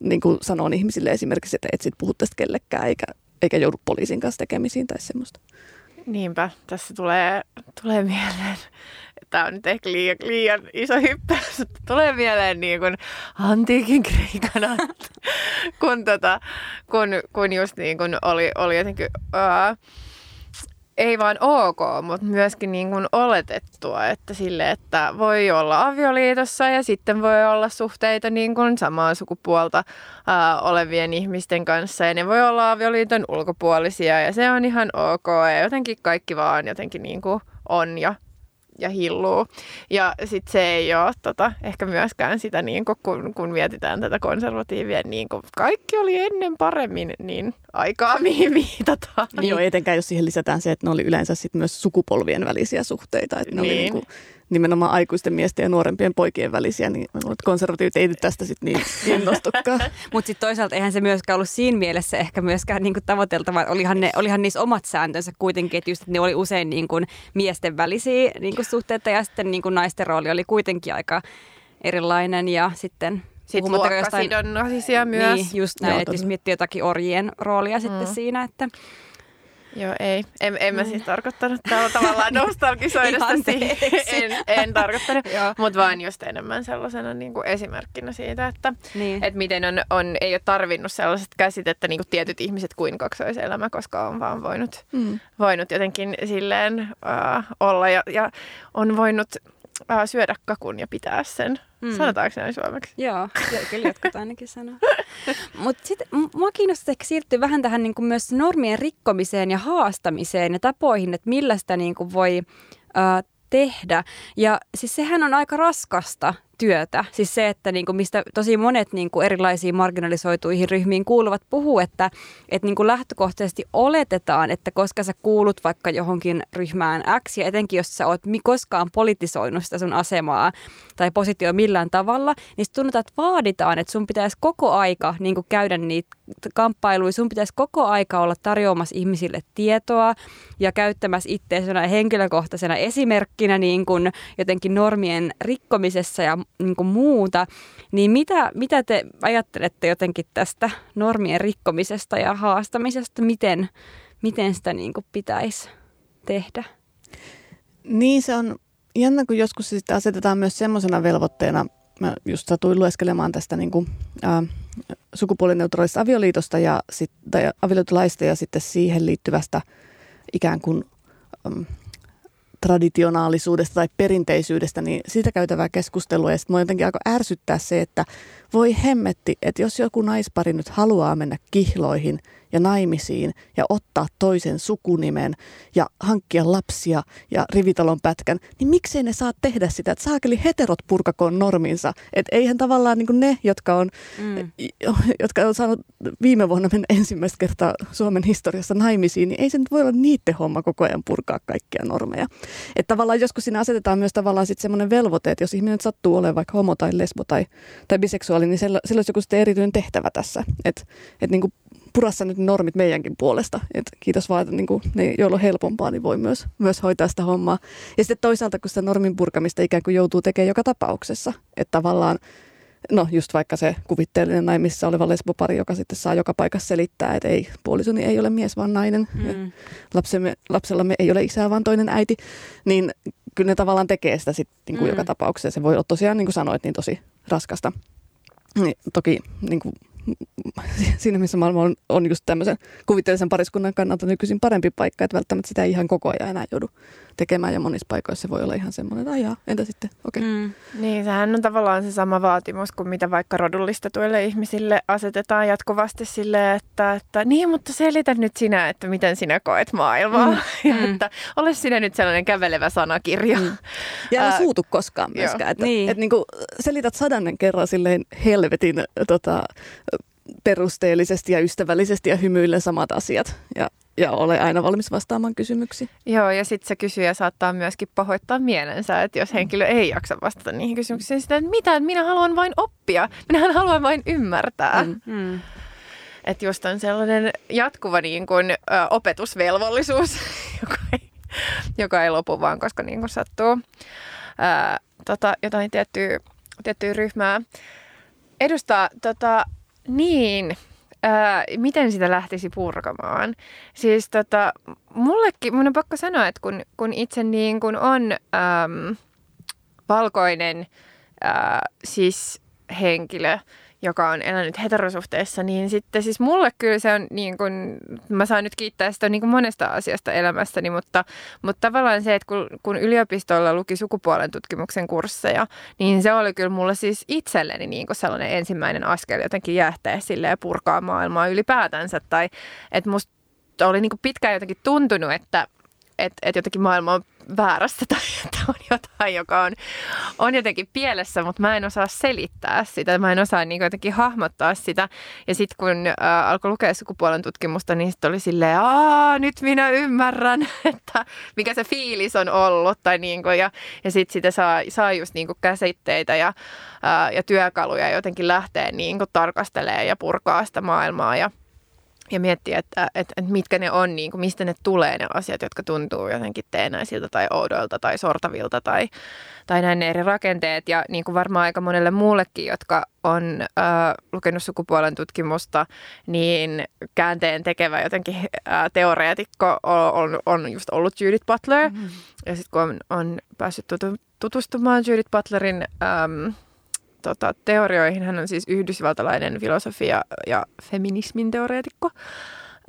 S4: niin kuin sanon ihmisille esimerkiksi, että et sit puhu tästä kellekään, eikä, eikä joudu poliisin kanssa tekemisiin tai semmoista.
S3: Niinpä, tässä tulee, tulee mieleen tämä on nyt ehkä liian, liian iso hyppäys, mutta tulee mieleen niin kuin antiikin Kreikan [LAUGHS] kun, tota, kun, kun just niin kuin oli, oli jotenkin, ää, ei vaan ok, mutta myöskin niin kuin oletettua, että sille, että voi olla avioliitossa ja sitten voi olla suhteita niin kuin samaa sukupuolta ää, olevien ihmisten kanssa ja ne voi olla avioliiton ulkopuolisia ja se on ihan ok ja jotenkin kaikki vaan jotenkin niin kuin on ja ja hilluu. Ja sitten se ei ole tota, ehkä myöskään sitä, niin kun, kun mietitään tätä konservatiivia, niin kuin kaikki oli ennen paremmin, niin aikaa [LAUGHS] mihin viitataan.
S4: Niin. Joo, etenkään jos siihen lisätään se, että ne oli yleensä sit myös sukupolvien välisiä suhteita. Että ne niin. oli niin kuin nimenomaan aikuisten miesten ja nuorempien poikien välisiä, niin konservatiivit ei nyt tästä sitten niin [LAUGHS] innostukaan.
S2: Mutta sitten toisaalta eihän se myöskään ollut siinä mielessä ehkä myöskään niinku tavoiteltava. Olihan, ne, olihan niissä omat sääntönsä kuitenkin, että just että ne oli usein niinku miesten välisiä niinku suhteita ja sitten niinku naisten rooli oli kuitenkin aika erilainen ja sitten
S3: sitten luokkasidonnaisia myös.
S2: Niin, just näin, Joo, että jos miettii jotakin orjien roolia mm. sitten siinä, että
S3: Joo, ei. En, en mä siis tarkoittanut tällä tavallaan [LAUGHS] nostalgisoida en, en tarkoittanut, [LAUGHS] mutta vaan just enemmän sellaisena niin kuin esimerkkinä siitä, että niin. et miten on, on, ei ole tarvinnut sellaiset käsitettä niin kuin tietyt ihmiset kuin kaksoiselämä, koska on vaan voinut, mm. voinut jotenkin silleen uh, olla ja, ja on voinut uh, syödä kakun ja pitää sen. Mm. Sanotaanko näin suomeksi?
S2: Joo, kyllä jotkut ainakin sanoo. [LAUGHS] Mutta sitten mua kiinnostaa ehkä siirtyä vähän tähän niin kuin myös normien rikkomiseen ja haastamiseen ja tapoihin, että millä sitä niin kuin voi uh, tehdä. Ja siis sehän on aika raskasta työtä. Siis se, että niin kuin mistä tosi monet niin kuin erilaisiin marginalisoituihin ryhmiin kuuluvat puhuu, että, että niin kuin lähtökohtaisesti oletetaan, että koska sä kuulut vaikka johonkin ryhmään X ja etenkin jos sä oot koskaan politisoinut sitä sun asemaa tai positio millään tavalla, niin tunnutaan, että vaaditaan, että sun pitäisi koko aika niin kuin käydä niitä kamppailuja, sun pitäisi koko aika olla tarjoamassa ihmisille tietoa ja käyttämässä itseäsi henkilökohtaisena esimerkkinä niin kuin jotenkin normien rikkomisessa ja niin kuin muuta, niin mitä, mitä te ajattelette jotenkin tästä normien rikkomisesta ja haastamisesta? Miten, miten sitä niin kuin pitäisi tehdä?
S4: Niin se on jännä, kun joskus sitä asetetaan myös semmoisena velvoitteena, mä just satuin lueskelemaan tästä niin kuin, ää, sukupuolineutraalista avioliitosta ja, sit, tai avioliitolaista ja sitten siihen liittyvästä ikään kuin traditionaalisuudesta tai perinteisyydestä, niin siitä käytävää keskustelua. Ja sitten mua jotenkin aika ärsyttää se, että voi hemmetti, että jos joku naispari nyt haluaa mennä kihloihin – ja naimisiin ja ottaa toisen sukunimen ja hankkia lapsia ja rivitalon pätkän, niin miksei ne saa tehdä sitä, että saakeli heterot purkakoon norminsa. Että eihän tavallaan niin ne, jotka on, mm. [LAUGHS] jotka on saanut viime vuonna mennä ensimmäistä kertaa Suomen historiassa naimisiin, niin ei se nyt voi olla niiden homma koko ajan purkaa kaikkia normeja. Että tavallaan joskus siinä asetetaan myös tavallaan sitten semmoinen velvoite, että jos ihminen sattuu olemaan vaikka homo tai lesbo tai, tai biseksuaali, niin sillä, sillä olisi joku sitten erityinen tehtävä tässä. Että et niin purassa nyt normit meidänkin puolesta. Et kiitos vaan, että niin kuin ne, joilla on helpompaa, niin voi myös, myös hoitaa sitä hommaa. Ja sitten toisaalta, kun sitä normin purkamista ikään kuin joutuu tekemään joka tapauksessa, että tavallaan no just vaikka se kuvitteellinen naimissa oleva lesbopari, joka sitten saa joka paikassa selittää, että ei, puolisoni ei ole mies, vaan nainen. Mm. Lapsemme, lapsellamme ei ole isää, vaan toinen äiti. Niin kyllä ne tavallaan tekee sitä sitten niin kuin mm. joka tapauksessa. Se voi olla tosiaan, niin kuin sanoit, niin tosi raskasta. Niin, toki niin kuin [LAUGHS] siinä missä maailma on, on just tämmöisen kuvitteellisen pariskunnan kannalta nykyisin parempi paikka, että välttämättä sitä ei ihan koko ajan enää joudu tekemään ja monissa paikoissa se voi olla ihan semmoinen, että ajaa, entä sitten, okei. Okay. Mm.
S3: Niin, sehän on tavallaan se sama vaatimus kuin mitä vaikka rodullistetuille ihmisille asetetaan jatkuvasti sille, että, että niin, mutta selitä nyt sinä, että miten sinä koet maailmaa. Mm. [LAUGHS] ja mm. että ole sinä nyt sellainen kävelevä sanakirja. Mm.
S4: Ja älä suutu koskaan myöskään. Että, niin. että niin kuin selität sadannen kerran silleen helvetin tota, perusteellisesti ja ystävällisesti ja hymyille samat asiat. Ja ja ole aina valmis vastaamaan kysymyksiin.
S3: Joo, ja sitten se kysyjä saattaa myöskin pahoittaa mielensä, että jos henkilö ei jaksa vastata niihin kysymyksiin, niin sitä, että mitä, minä haluan vain oppia, minä haluan vain ymmärtää. Mm. Mm. Että just on sellainen jatkuva niin kuin, ö, opetusvelvollisuus, [LAUGHS] joka ei, joka ei lopu vaan, koska niin kuin sattuu ö, tota, jotain tiettyä, tiettyä ryhmää edustaa. Tota, niin, ää, miten sitä lähtisi purkamaan? Siis tota, mullekin, mun on pakko sanoa, että kun, kun itse niin kun on äm, valkoinen ää, siis henkilö, joka on elänyt heterosuhteessa, niin sitten siis mulle kyllä se on niin kuin, mä saan nyt kiittää sitä niin kuin monesta asiasta elämässäni, mutta, mutta tavallaan se, että kun, kun yliopistolla luki sukupuolen tutkimuksen kursseja, niin se oli kyllä mulle siis itselleni niin kuin sellainen ensimmäinen askel jotenkin jähtää sille ja purkaa maailmaa ylipäätänsä. Tai että musta oli niin kuin pitkään jotenkin tuntunut, että, että, että jotenkin maailma on väärässä tai [LAUGHS] että on jotain, joka on, on jotenkin pielessä, mutta mä en osaa selittää sitä. Mä en osaa niin jotenkin hahmottaa sitä. Ja sitten kun äh, alkoi lukea sukupuolen tutkimusta, niin sitten oli silleen, aa, nyt minä ymmärrän, [LAUGHS] että mikä se fiilis on ollut. Tai niin kuin, ja ja sitten sitä saa, saa just niin kuin käsitteitä ja, äh, ja työkaluja jotenkin lähteä niin kuin tarkastelemaan ja purkaa sitä maailmaa. Ja, ja miettiä, että, että, että mitkä ne on, niin kuin, mistä ne tulee ne asiat, jotka tuntuu jotenkin teenäisiltä tai oudoilta tai sortavilta tai, tai näin ne eri rakenteet. Ja niin kuin varmaan aika monelle muullekin, jotka on äh, lukenut sukupuolen tutkimusta, niin käänteen tekevä jotenkin äh, teoreetikko on, on, on just ollut Judith Butler. Mm-hmm. Ja sitten kun on, on päässyt tutustumaan Judith Butlerin... Ähm, tota, teorioihin. Hän on siis yhdysvaltalainen filosofia ja feminismin teoreetikko.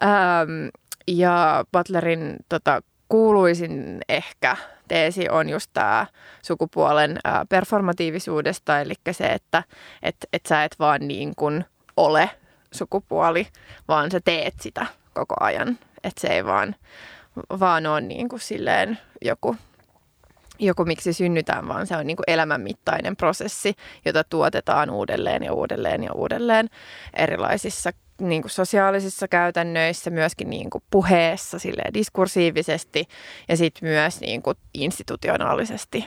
S3: Ähm, ja Butlerin tota, kuuluisin ehkä teesi on just tämä sukupuolen ää, performatiivisuudesta, eli se, että et, et sä et vaan niin kuin ole sukupuoli, vaan sä teet sitä koko ajan. Että se ei vaan, vaan ole niin kuin silleen joku joku miksi synnytään, vaan se on niin kuin elämänmittainen prosessi, jota tuotetaan uudelleen ja uudelleen ja uudelleen erilaisissa niin kuin sosiaalisissa käytännöissä, myöskin niin kuin puheessa silleen diskursiivisesti ja sitten myös niin kuin institutionaalisesti.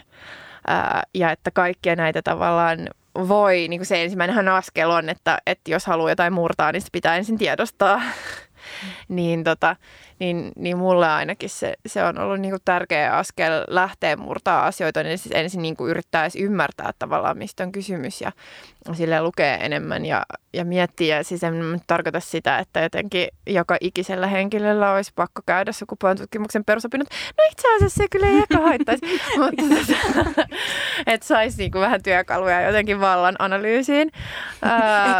S3: Ää, ja että kaikkia näitä tavallaan voi, niin kuin se ensimmäinen askel on, että, että jos haluaa jotain murtaa, niin se pitää ensin tiedostaa. [LAUGHS] Niin tota, niin, niin mulle ainakin se, se on ollut niin kuin tärkeä askel lähteä murtaa asioita, niin siis ensin niin kuin yrittää edes ymmärtää tavallaan, mistä on kysymys ja sille lukee enemmän ja, ja miettiä. Ja siis en tarkoita sitä, että jotenkin joka ikisellä henkilöllä olisi pakko käydä sukupuolen tutkimuksen perusopinnot. No itse asiassa se kyllä ei ehkä haittaisi, [LAUGHS] mutta [LAUGHS] että saisi niin kuin vähän työkaluja jotenkin vallan analyysiin.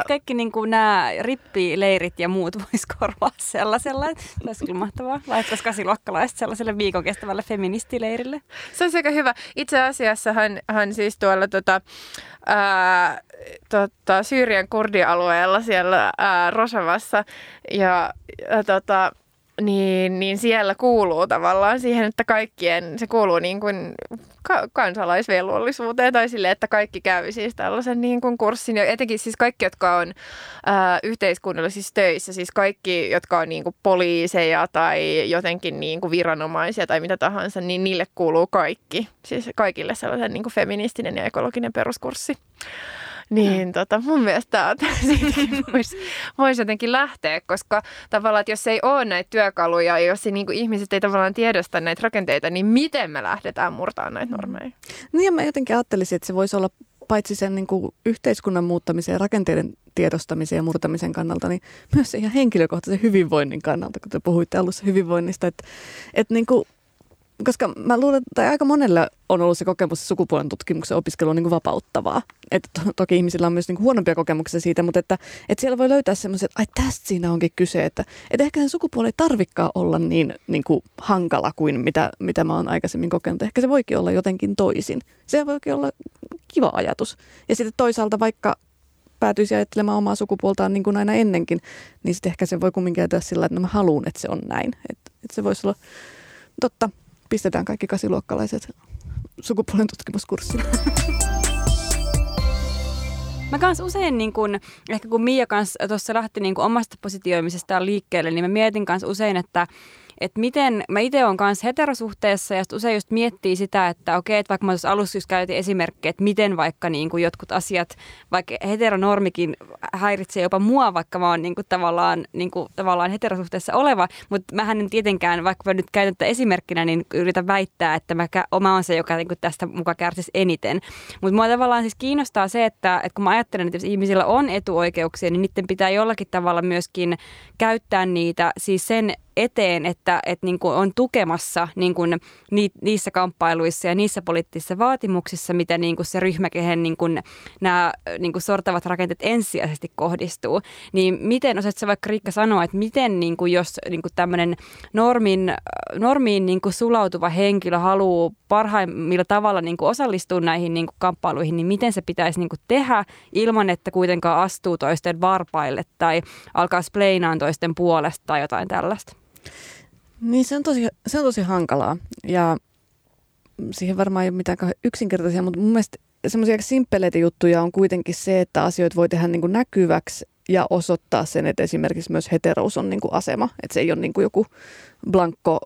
S2: Kaikki niin kuin nämä rippileirit ja muut voisi korvaa sellaisella. Se olisi kyllä mahtavaa. Laittaisi kasiluokkalaiset sellaiselle viikon kestävälle feministileirille.
S3: Se olisi aika hyvä. Itse asiassa hän, hän siis tuolla tota, ää, tota, Syyrian kurdialueella siellä ää, Rosavassa ja, ja tota, niin, niin siellä kuuluu tavallaan siihen, että kaikkien, se kuuluu niin kuin ka- kansalaisvelvollisuuteen tai sille, että kaikki käy siis tällaisen niin kuin kurssin. Ja etenkin siis kaikki, jotka on ää, yhteiskunnallisissa töissä, siis kaikki, jotka on niin kuin poliiseja tai jotenkin niin kuin viranomaisia tai mitä tahansa, niin niille kuuluu kaikki. Siis kaikille sellaisen niin kuin feministinen ja ekologinen peruskurssi. Niin [LAUGHS] tota, mun mielestä siitäkin voisi vois jotenkin lähteä, koska tavallaan, että jos ei ole näitä työkaluja, jos ei, niin kuin, ihmiset ei tavallaan tiedosta näitä rakenteita, niin miten me lähdetään murtaa näitä normeja?
S4: Niin ja mä jotenkin ajattelisin, että se voisi olla paitsi sen niin kuin yhteiskunnan muuttamisen ja rakenteiden tiedostamisen ja murtamisen kannalta, niin myös se ihan henkilökohtaisen hyvinvoinnin kannalta, kun te puhuitte alussa hyvinvoinnista, että, että niin kuin koska mä luulen, että aika monelle on ollut se kokemus sukupuolen tutkimuksen opiskelu on niin kuin vapauttavaa. Et to, toki ihmisillä on myös niin kuin huonompia kokemuksia siitä, mutta että, että siellä voi löytää semmoisia, että ai tästä siinä onkin kyse, että, että ehkä sen sukupuoli ei tarvikaan olla niin, niin kuin hankala kuin mitä, mitä mä oon aikaisemmin kokenut. Ehkä se voikin olla jotenkin toisin. Se voikin olla kiva ajatus. Ja sitten toisaalta vaikka päätyisi ajattelemaan omaa sukupuoltaan niin kuin aina ennenkin, niin sitten ehkä se voi kumminkin ajatella sillä, että no mä haluan, että se on näin. Että, että se voisi olla totta pistetään kaikki kasiluokkalaiset sukupuolen tutkimuskurssille.
S2: Mä kans usein, niin kun, ehkä kun Mia kanssa tuossa lähti niin kun omasta positioimisestaan liikkeelle, niin mä mietin kanssa usein, että että miten, mä itse olen kanssa heterosuhteessa ja usein just miettii sitä, että okei, että vaikka mä tuossa alussa just käytin esimerkkejä, että miten vaikka niin kuin jotkut asiat, vaikka heteronormikin häiritsee jopa mua, vaikka mä oon niin kuin tavallaan, niin kuin, tavallaan heterosuhteessa oleva, mutta mä en tietenkään, vaikka mä nyt käytän tätä esimerkkinä, niin yritän väittää, että mä, oma on se, joka niin kuin tästä mukaan kärsisi eniten. Mutta mua tavallaan siis kiinnostaa se, että, että kun mä ajattelen, että jos ihmisillä on etuoikeuksia, niin niiden pitää jollakin tavalla myöskin käyttää niitä siis sen eteen, että, että niin kuin on tukemassa niin kuin niissä kamppailuissa ja niissä poliittisissa vaatimuksissa, mitä niin kuin se ryhmä, kehen niin kuin nämä niin kuin sortavat rakenteet ensisijaisesti kohdistuu. Niin miten, osaatko vaikka Riikka sanoa, että miten niin kuin jos niin kuin tämmöinen normin, normiin niin kuin sulautuva henkilö haluaa parhaimmilla tavalla niin kuin osallistua näihin niin kuin kamppailuihin, niin miten se pitäisi niin kuin tehdä ilman, että kuitenkaan astuu toisten varpaille tai alkaa spleinaan toisten puolesta tai jotain tällaista?
S4: Niin se on tosi, se on tosi hankalaa ja siihen varmaan ei ole mitään yksinkertaisia, mutta mun mielestä semmoisia simppeleitä juttuja on kuitenkin se, että asioita voi tehdä niin kuin näkyväksi ja osoittaa sen, että esimerkiksi myös heterous on niin kuin asema. Että se ei ole niin kuin joku blankko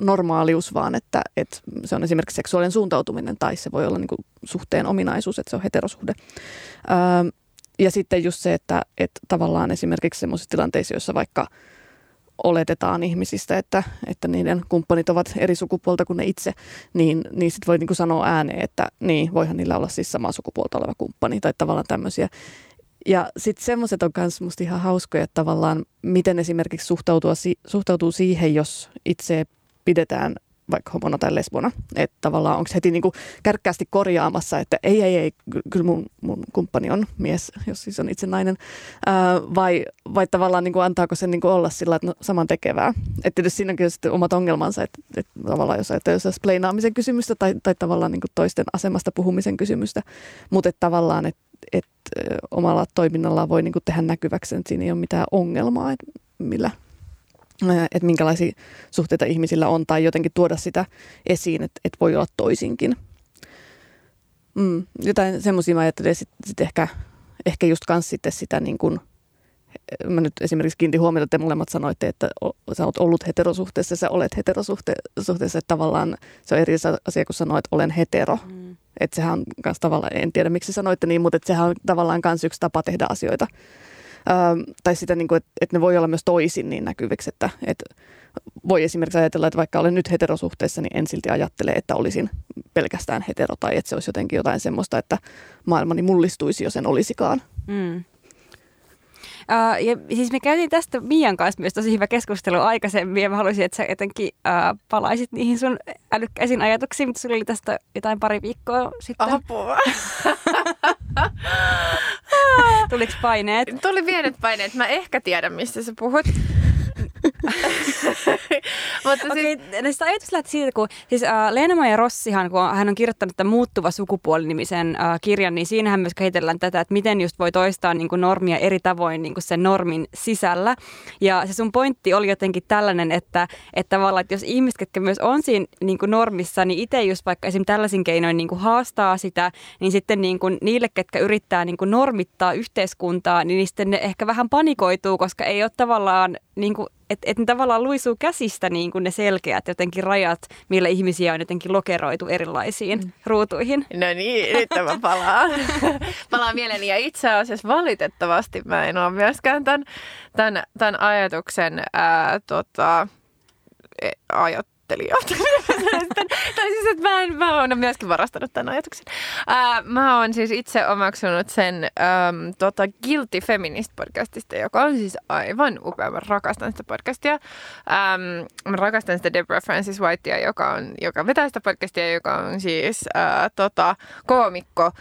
S4: normaalius, vaan että, että se on esimerkiksi seksuaalinen suuntautuminen tai se voi olla niin kuin suhteen ominaisuus, että se on heterosuhde. Öö, ja sitten just se, että, että tavallaan esimerkiksi sellaisissa tilanteissa, joissa vaikka – oletetaan ihmisistä, että, että niiden kumppanit ovat eri sukupuolta kuin ne itse, niin, niin sitten voi niin kuin sanoa ääneen, että niin, voihan niillä olla siis samaa sukupuolta oleva kumppani tai tavallaan tämmöisiä. Ja sitten semmoiset on myös musta ihan hauskoja, että tavallaan miten esimerkiksi suhtautua, suhtautuu siihen, jos itse pidetään vaikka homona tai lesbona. Että tavallaan onko heti niinku kärkkäästi korjaamassa, että ei, ei, ei, kyllä mun, mun kumppani on mies, jos siis on itse nainen. Ää, vai, vai tavallaan niinku antaako sen niinku olla sillä, että no, saman tekevää. Että tietysti siinäkin on sitten omat ongelmansa, että, että tavallaan jos ajattelee jos pleinaamisen kysymystä tai, tai tavallaan niinku toisten asemasta puhumisen kysymystä. Mutta että tavallaan, että et, omalla toiminnallaan voi niinku tehdä näkyväksi, että siinä ei ole mitään ongelmaa, että millä että minkälaisia suhteita ihmisillä on, tai jotenkin tuoda sitä esiin, että, että voi olla toisinkin. Mm, jotain semmoisia mä ajattelin sitten sit ehkä, ehkä just kans sitten sitä niin kuin, mä nyt esimerkiksi kiinnitin huomiota, että te molemmat sanoitte, että sä oot ollut heterosuhteessa, sä olet heterosuhteessa, että tavallaan se on eri asia kuin sanoa, että olen hetero. Mm. Että sehän on kans tavallaan, en tiedä miksi sanoitte niin, mutta että sehän on tavallaan kans yksi tapa tehdä asioita tai sitä, niin kuin, että, että ne voi olla myös toisin niin näkyviksi, että, että voi esimerkiksi ajatella, että vaikka olen nyt heterosuhteessa, niin en silti ajattele, että olisin pelkästään hetero tai että se olisi jotenkin jotain semmoista, että maailmani mullistuisi, jos en olisikaan. Mm.
S2: Uh, ja siis me käytiin tästä Mian kanssa myös tosi hyvä keskustelu aikaisemmin ja mä haluaisin, että sä jotenkin uh, palaisit niihin sun älykkäisiin ajatuksiin, mutta sulla oli tästä jotain pari viikkoa sitten.
S3: Apua. [LAUGHS]
S2: Tuliko paineet?
S3: Tuli pienet paineet. Mä ehkä tiedän, mistä sä puhut. [LAUGHS]
S2: Mutta Okei, siis... ajatus lähti siitä, kun siis uh, Leena-Maja Rossihan, kun hän on kirjoittanut tämän Muuttuva sukupuoli-nimisen uh, kirjan, niin siinähän myös kehitellään tätä, että miten just voi toistaa niin kuin normia eri tavoin niin kuin sen normin sisällä. Ja se sun pointti oli jotenkin tällainen, että, että tavallaan, että jos ihmiset, ketkä myös on siinä niin kuin normissa, niin itse just vaikka esim. tällaisin keinoin niin kuin haastaa sitä, niin sitten niin kuin niille, ketkä yrittää niin kuin normittaa yhteiskuntaa, niin sitten ne ehkä vähän panikoituu, koska ei ole tavallaan niin kuin että et ne tavallaan luisuu käsistä niin kuin ne selkeät jotenkin rajat, millä ihmisiä on jotenkin lokeroitu erilaisiin mm. ruutuihin.
S3: No niin, nyt mä palaan. [LAUGHS] palaan mieleeni ja itse asiassa valitettavasti mä en ole myöskään tämän, tämän, tämän ajatuksen ää, tota, e, ajat, harjoittelijoita. [LAUGHS] tai siis, että mä, en, mä oon myöskin varastanut tämän ajatuksen. Ää, mä oon siis itse omaksunut sen äm, tota Guilty Feminist podcastista, joka on siis aivan upea. Mä rakastan sitä podcastia. Äm, mä rakastan sitä Deborah Francis Whitea, joka, on, joka vetää sitä podcastia, joka on siis ää, tota, koomikko,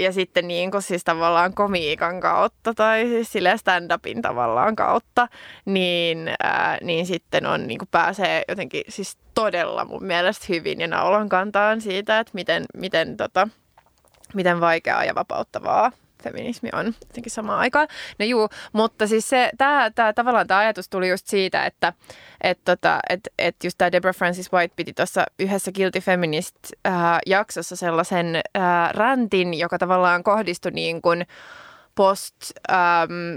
S3: Ja sitten niin kuin siis tavallaan komiikan kautta tai siis sille stand-upin tavallaan kautta, niin, ää, niin sitten on niin kuin pääsee jotenkin siis todella mun mielestä hyvin ja naulan kantaan siitä, että miten, miten, tota, miten vaikeaa ja vapauttavaa feminismi on jotenkin samaan aikaan. No juu, mutta siis se, tää, tää, tavallaan tämä ajatus tuli just siitä, että et, tota, et, et just tämä Deborah Francis White piti tuossa yhdessä Guilty Feminist-jaksossa äh, sellaisen äh, räntin, joka tavallaan kohdistui niin kuin post... Ähm,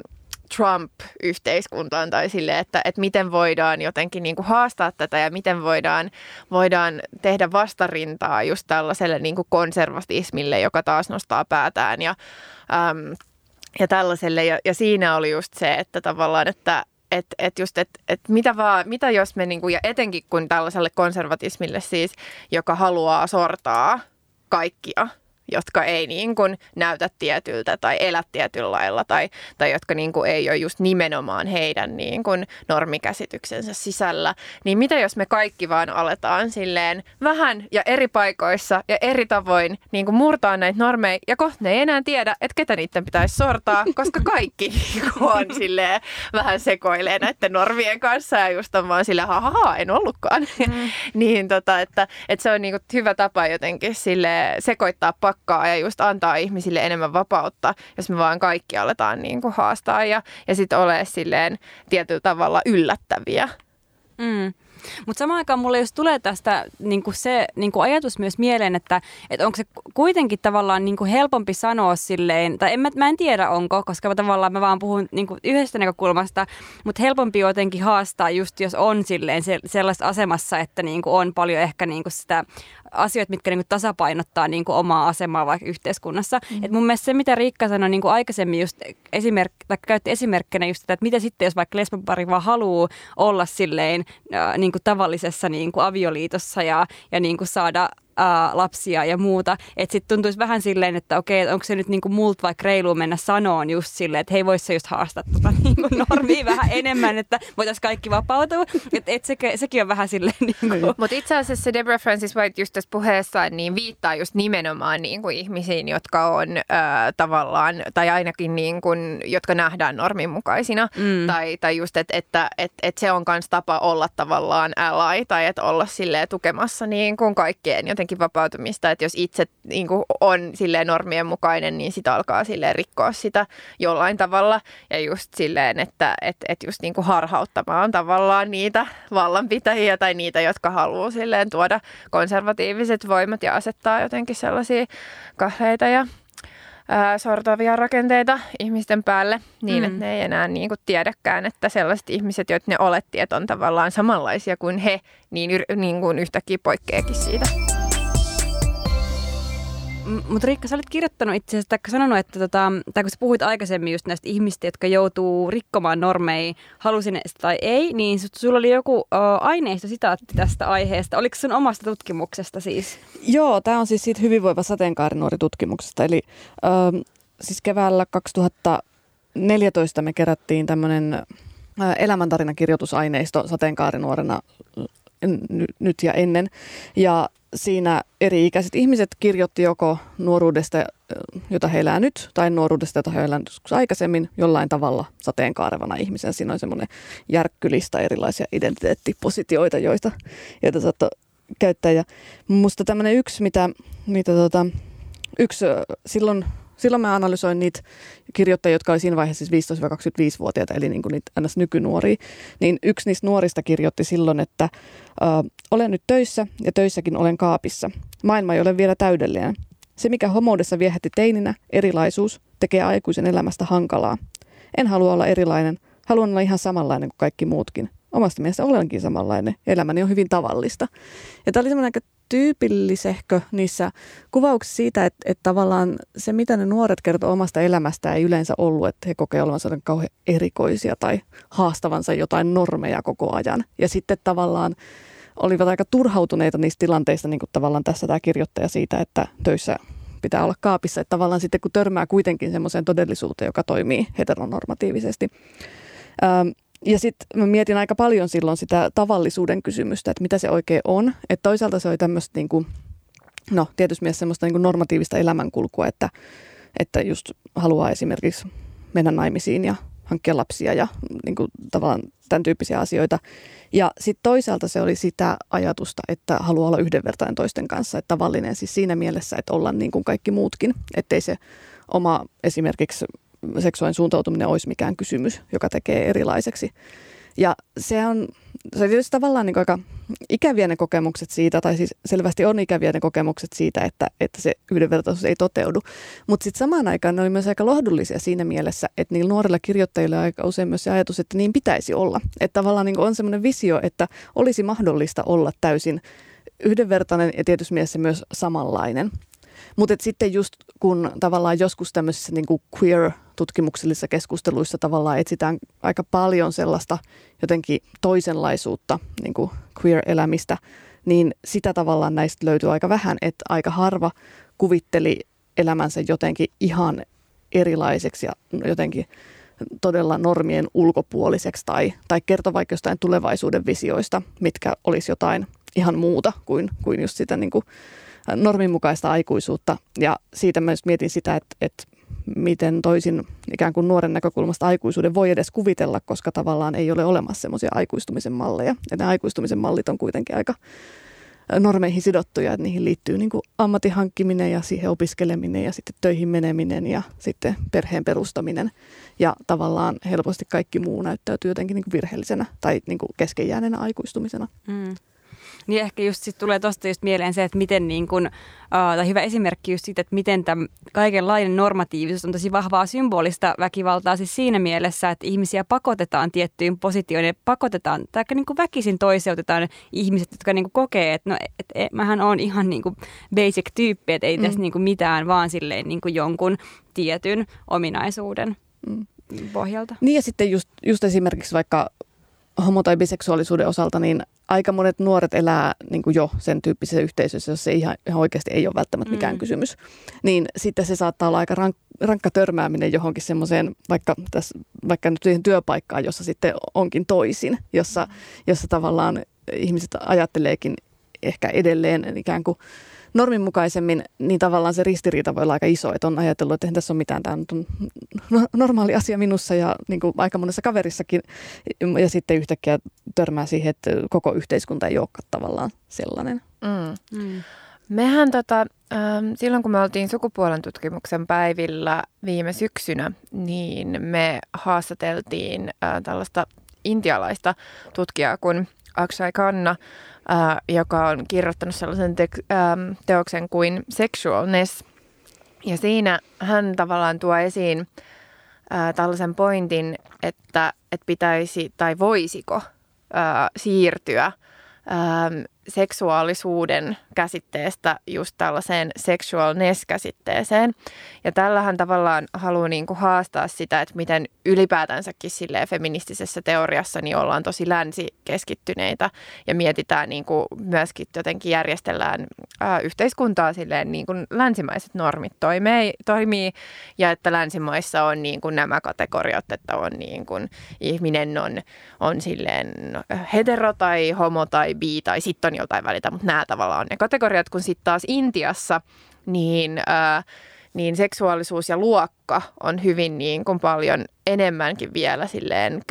S3: Trump-yhteiskuntaan tai sille, että, että miten voidaan jotenkin niin kuin haastaa tätä ja miten voidaan, voidaan tehdä vastarintaa just tällaiselle niin kuin konservatismille, joka taas nostaa päätään ja, äm, ja tällaiselle. Ja, ja siinä oli just se, että tavallaan, että, että et just, että et mitä, vaan, mitä jos me, niinku, ja etenkin kun tällaiselle konservatismille siis, joka haluaa sortaa kaikkia – jotka ei niin kuin näytä tietyltä tai elä tietyllä lailla tai, tai jotka niin kuin ei ole just nimenomaan heidän niin kuin normikäsityksensä sisällä. Niin mitä jos me kaikki vaan aletaan silleen vähän ja eri paikoissa ja eri tavoin niin kuin murtaa näitä normeja ja kohta ne ei enää tiedä, että ketä niiden pitäisi sortaa, koska kaikki [LAUGHS] niin on silleen vähän sekoilee näiden normien kanssa ja just on vaan silleen, ha, en ollutkaan. Mm. [LAUGHS] niin tota, että, että se on niin kuin hyvä tapa jotenkin sille sekoittaa pakkaa ja just antaa ihmisille enemmän vapautta, jos me vaan kaikki aletaan niin kuin haastaa ja, ja sitten ole silleen tietyllä tavalla yllättäviä.
S2: Mm. Mutta samaan aikaan mulle jos tulee tästä niin kuin se niin kuin ajatus myös mieleen, että, että onko se kuitenkin tavallaan niin kuin helpompi sanoa silleen, tai en, mä, mä en tiedä onko, koska tavallaan mä vaan puhun niin kuin yhdestä näkökulmasta, mutta helpompi jotenkin haastaa just jos on silleen se, sellaisessa asemassa, että niin kuin on paljon ehkä niin kuin sitä asioita, mitkä niin kuin tasapainottaa niin kuin omaa asemaa vaikka yhteiskunnassa. Mm. Et mun mielestä se, mitä Riikka sanoi niin kuin aikaisemmin just esimerk, tai käytti esimerkkinä just sitä, että mitä sitten, jos vaikka lesbopari vaan haluaa olla silleen äh, niin kuin tavallisessa niin kuin avioliitossa ja, ja niin kuin saada ää, lapsia ja muuta. Että sitten tuntuisi vähän silleen, että okei, onko se nyt niinku multa vaikka reilu mennä sanoon just silleen, että hei, voisi se just haastaa tota [LAUGHS] niinku normia vähän enemmän, että voitaisiin kaikki vapautua. Että et se, sekin on vähän silleen [LAUGHS] niinku.
S3: Mutta itse asiassa se Deborah Francis White just tässä puheessaan niin viittaa just nimenomaan niinku ihmisiin, jotka on ää, tavallaan, tai ainakin niinku, jotka nähdään normin mukaisina. Mm. Tai, tai just, että että et, et se on myös tapa olla tavallaan ally, tai että olla silleen tukemassa niin kuin kaikkien jotenkin jotenkin vapautumista, että jos itse niin kuin on silleen normien mukainen, niin sitä alkaa silleen rikkoa sitä jollain tavalla. Ja just silleen, että et, et just niin kuin harhauttamaan tavallaan niitä vallanpitäjiä tai niitä, jotka haluaa silleen tuoda konservatiiviset voimat ja asettaa jotenkin sellaisia kahleita ja ää, sortavia rakenteita ihmisten päälle niin, mm. että ne ei enää niin kuin tiedäkään, että sellaiset ihmiset, joita ne oletti, että on tavallaan samanlaisia kuin he, niin, niin kuin yhtäkkiä poikkeakin siitä.
S2: Mutta Riikka, sä olit kirjoittanut itse asiassa, tai sanonut, että tota, tai kun sä puhuit aikaisemmin just näistä ihmistä, jotka joutuu rikkomaan normeja, halusin tai ei, niin sulla oli joku aineisto sitaatti tästä aiheesta. Oliko sun omasta tutkimuksesta siis?
S4: Joo, tämä on siis siitä hyvinvoiva sateenkaarinuori tutkimuksesta. Eli uh, siis keväällä 2014 me kerättiin tämmöinen elämäntarinakirjoitusaineisto sateenkaarinuorena nyt ja ennen. Ja siinä eri-ikäiset ihmiset kirjoitti joko nuoruudesta, jota he elää nyt, tai nuoruudesta, jota he elää aikaisemmin, jollain tavalla sateenkaarevana ihmisen. Siinä on semmoinen järkkylista erilaisia identiteettipositioita, joita, joita saattoi käyttää. Ja musta tämmöinen yksi, mitä, mitä tota, yksi silloin silloin mä analysoin niitä kirjoittajia, jotka oli siinä vaiheessa siis 15-25-vuotiaita, eli niin kuin niitä ns. nykynuoria. Niin yksi niistä nuorista kirjoitti silloin, että ö, olen nyt töissä ja töissäkin olen kaapissa. Maailma ei ole vielä täydellinen. Se, mikä homoudessa viehätti teininä, erilaisuus, tekee aikuisen elämästä hankalaa. En halua olla erilainen, haluan olla ihan samanlainen kuin kaikki muutkin. Omasta mielestä olenkin samanlainen. Elämäni on hyvin tavallista. Ja tämä oli semmoinen aika tyypillisehkö niissä kuvauksissa siitä, että, että tavallaan se, mitä ne nuoret kertoo omasta elämästä, ei yleensä ollut, että he kokee olevansa kauhean erikoisia tai haastavansa jotain normeja koko ajan. Ja sitten tavallaan olivat aika turhautuneita niistä tilanteista, niin kuin tavallaan tässä tämä kirjoittaja siitä, että töissä pitää olla kaapissa, että tavallaan sitten kun törmää kuitenkin semmoiseen todellisuuteen, joka toimii heteronormatiivisesti. Ja sitten mä mietin aika paljon silloin sitä tavallisuuden kysymystä, että mitä se oikein on. Että toisaalta se oli tämmöistä niin kuin, no tietysti mielessä semmoista niin kuin normatiivista elämänkulkua, että, että just haluaa esimerkiksi mennä naimisiin ja hankkia lapsia ja niin kuin, tavallaan tämän tyyppisiä asioita. Ja sitten toisaalta se oli sitä ajatusta, että haluaa olla yhdenvertainen toisten kanssa, että tavallinen siis siinä mielessä, että olla niin kuin kaikki muutkin, ettei se oma esimerkiksi seksuaalinen suuntautuminen olisi mikään kysymys, joka tekee erilaiseksi. Ja se on, se on tietysti tavallaan niin aika ikäviä ne kokemukset siitä, tai siis selvästi on ikäviä ne kokemukset siitä, että, että se yhdenvertaisuus ei toteudu. Mutta sitten samaan aikaan ne oli myös aika lohdullisia siinä mielessä, että niillä nuorilla kirjoittajilla aika usein myös se ajatus, että niin pitäisi olla. Että tavallaan niin on semmoinen visio, että olisi mahdollista olla täysin yhdenvertainen ja tietysti myös samanlainen. Mutta sitten just kun tavallaan joskus tämmöisissä niin kuin queer-tutkimuksellisissa keskusteluissa tavallaan etsitään aika paljon sellaista jotenkin toisenlaisuutta, niin kuin queer-elämistä, niin sitä tavallaan näistä löytyy aika vähän, että aika harva kuvitteli elämänsä jotenkin ihan erilaiseksi ja jotenkin todella normien ulkopuoliseksi tai, tai kertoo vaikka jostain tulevaisuuden visioista, mitkä olisi jotain ihan muuta kuin, kuin just sitä niin kuin norminmukaista aikuisuutta. Ja siitä myös mietin sitä, että, että miten toisin ikään kuin nuoren näkökulmasta aikuisuuden voi edes kuvitella, koska tavallaan ei ole olemassa semmoisia aikuistumisen malleja. Ja ne aikuistumisen mallit on kuitenkin aika normeihin sidottuja, että niihin liittyy niin kuin ammatin hankkiminen ja siihen opiskeleminen ja sitten töihin meneminen ja sitten perheen perustaminen. Ja tavallaan helposti kaikki muu näyttäytyy jotenkin niin kuin virheellisenä tai niin kuin keskenjääneenä aikuistumisena. Mm.
S2: Niin ehkä just sit tulee tuosta just mieleen se, että miten niin kun, uh, tai hyvä esimerkki just siitä, että miten tämä kaikenlainen normatiivisuus on tosi vahvaa symbolista väkivaltaa siis siinä mielessä, että ihmisiä pakotetaan tiettyyn positioon ja pakotetaan, tai niin kuin väkisin toiseutetaan ihmiset, jotka niin kuin kokee, että no, et, et, mähän on ihan niin kuin basic tyyppi, että ei mm. tässä niin kuin mitään, vaan silleen niin kuin jonkun tietyn ominaisuuden mm. pohjalta.
S4: Niin ja sitten just, just esimerkiksi vaikka homo- tai biseksuaalisuuden osalta, niin aika monet nuoret elää niin kuin jo sen tyyppisessä yhteisössä, jossa se ihan, ihan oikeasti ei ole välttämättä mikään mm. kysymys. Niin sitten se saattaa olla aika rank, rankka törmääminen johonkin semmoiseen, vaikka, tässä, vaikka nyt siihen työpaikkaan, jossa sitten onkin toisin, jossa, jossa tavallaan ihmiset ajatteleekin ehkä edelleen ikään kuin norminmukaisemmin, niin tavallaan se ristiriita voi olla aika iso, että on ajatellut, että eihän tässä ole mitään, tämä on normaali asia minussa ja niin kuin aika monessa kaverissakin, ja sitten yhtäkkiä törmää siihen, että koko yhteiskunta ei olekaan tavallaan sellainen. Mm.
S3: Mm. Mehän tota, ähm, silloin kun me oltiin sukupuolen tutkimuksen päivillä viime syksynä, niin me haastateltiin äh, tällaista intialaista tutkijaa kuin Akshay Kanna, ää, joka on kirjoittanut sellaisen te- ää, teoksen kuin Sexualness. Ja siinä hän tavallaan tuo esiin ää, tällaisen pointin, että, että pitäisi tai voisiko ää, siirtyä ää, seksuaalisuuden käsitteestä just tällaiseen sexualness-käsitteeseen. Ja tällähän tavallaan haluaa niin kuin haastaa sitä, että miten ylipäätänsäkin silleen feministisessä teoriassa niin ollaan tosi länsikeskittyneitä ja mietitään niin kuin myöskin jotenkin järjestellään ää, yhteiskuntaa silleen niin kuin länsimaiset normit toimii, toimii ja että länsimaissa on niin kuin nämä kategoriat, että on niin kuin ihminen on, on silleen hetero tai homo tai bi tai sitten joltain välitä, mutta nämä tavallaan on ne kategoriat, kun sitten taas Intiassa niin, ää, niin seksuaalisuus ja luokka on hyvin niin kuin paljon enemmänkin vielä silleen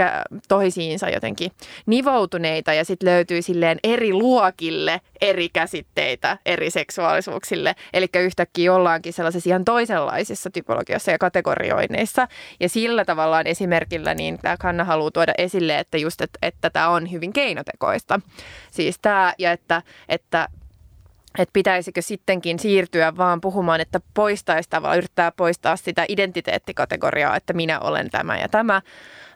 S3: toisiinsa jotenkin nivoutuneita ja sitten löytyy silleen eri luokille eri käsitteitä eri seksuaalisuuksille. Eli yhtäkkiä ollaankin sellaisissa ihan toisenlaisissa typologiassa ja kategorioineissa. Ja sillä tavallaan esimerkillä niin tämä Kanna haluaa tuoda esille, että just, että, että tämä on hyvin keinotekoista. Siis tämä ja että, että että pitäisikö sittenkin siirtyä vaan puhumaan, että poistaisi tavallaan, yrittää poistaa sitä identiteettikategoriaa, että minä olen tämä ja tämä,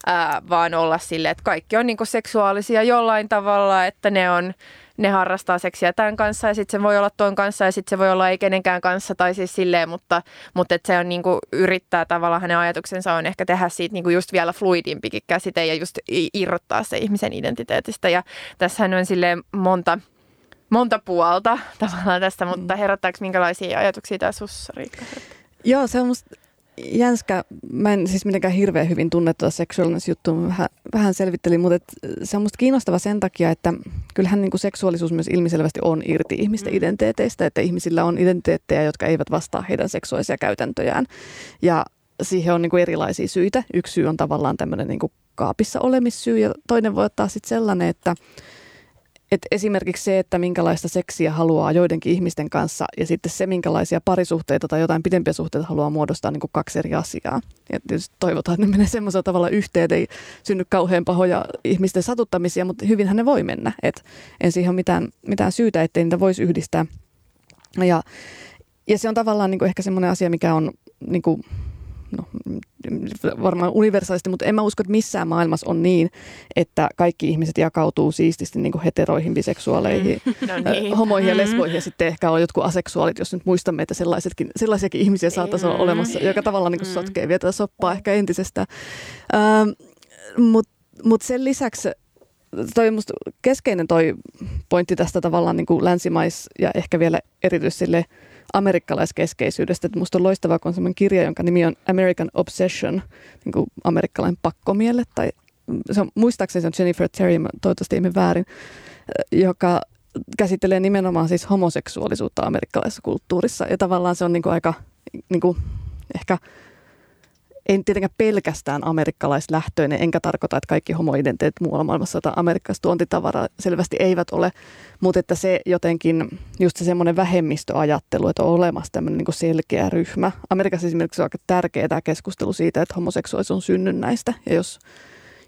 S3: ää, vaan olla sille, että kaikki on niinku seksuaalisia jollain tavalla, että ne on ne harrastaa seksiä tämän kanssa ja sitten se voi olla tuon kanssa ja sitten se voi olla ei kenenkään kanssa tai siis silleen, mutta, mutta että se on niin kuin yrittää tavallaan hänen ajatuksensa on ehkä tehdä siitä niin kuin just vielä fluidimpikin käsite ja just irrottaa se ihmisen identiteetistä. Ja tässähän on silleen monta monta puolta [LAUGHS] tavallaan tästä, mutta mm. herättääkö minkälaisia ajatuksia tämä sussa, Riikka?
S4: Joo, se on musta jänskä. Mä en siis mitenkään hirveän hyvin tunne tuota seksuaalisuus-juttua, vähän, vähän selvittelin, mutta et se on musta kiinnostava sen takia, että kyllähän niin kuin seksuaalisuus myös ilmiselvästi on irti ihmisten mm. identiteeteistä, että ihmisillä on identiteettejä, jotka eivät vastaa heidän seksuaalisia käytäntöjään. Ja siihen on niin kuin erilaisia syitä. Yksi syy on tavallaan tämmöinen niin kuin kaapissa olemissyy ja toinen voi ottaa sitten sellainen, että et esimerkiksi se, että minkälaista seksiä haluaa joidenkin ihmisten kanssa ja sitten se, minkälaisia parisuhteita tai jotain pidempiä suhteita haluaa muodostaa niin kuin kaksi eri asiaa. Ja toivotaan, että ne menee semmoisella tavalla yhteen, ei synny kauhean pahoja ihmisten satuttamisia, mutta hyvinhän ne voi mennä. Et en siihen ole mitään, mitään syytä, ettei niitä voisi yhdistää. Ja, ja se on tavallaan niin kuin ehkä semmoinen asia, mikä on niin kuin no, varmaan universaalisti, mutta en mä usko, että missään maailmassa on niin, että kaikki ihmiset jakautuu siististi niin heteroihin, biseksuaaleihin, [LAUGHS] no niin. homoihin ja mm. lesboihin ja sitten ehkä on jotkut aseksuaalit, jos nyt muistamme, että sellaisetkin, sellaisiakin ihmisiä saattaisi olla olemassa, joka tavallaan niin mm. sotkee vielä tätä soppaa ehkä entisestä. Ähm, Mutta mut sen lisäksi toi musta keskeinen toi pointti tästä tavallaan niin kuin länsimais ja ehkä vielä erityisesti amerikkalaiskeskeisyydestä. Että musta on loistavaa, kun on sellainen kirja, jonka nimi on American Obsession, niin kuin amerikkalainen pakkomielle, tai se on, muistaakseni se on Jennifer Terry, toivottavasti emme väärin, joka käsittelee nimenomaan siis homoseksuaalisuutta amerikkalaisessa kulttuurissa. Ja tavallaan se on niin kuin aika niin kuin ehkä en tietenkään pelkästään amerikkalaislähtöinen, enkä tarkoita, että kaikki homoidenteet muualla maailmassa tai amerikkalaista tuontitavaraa selvästi eivät ole, mutta että se jotenkin, just se semmoinen vähemmistöajattelu, että on olemassa tämmöinen niin selkeä ryhmä. Amerikassa esimerkiksi on aika tärkeää tämä keskustelu siitä, että homoseksuaalisuus on synnynnäistä, ja jos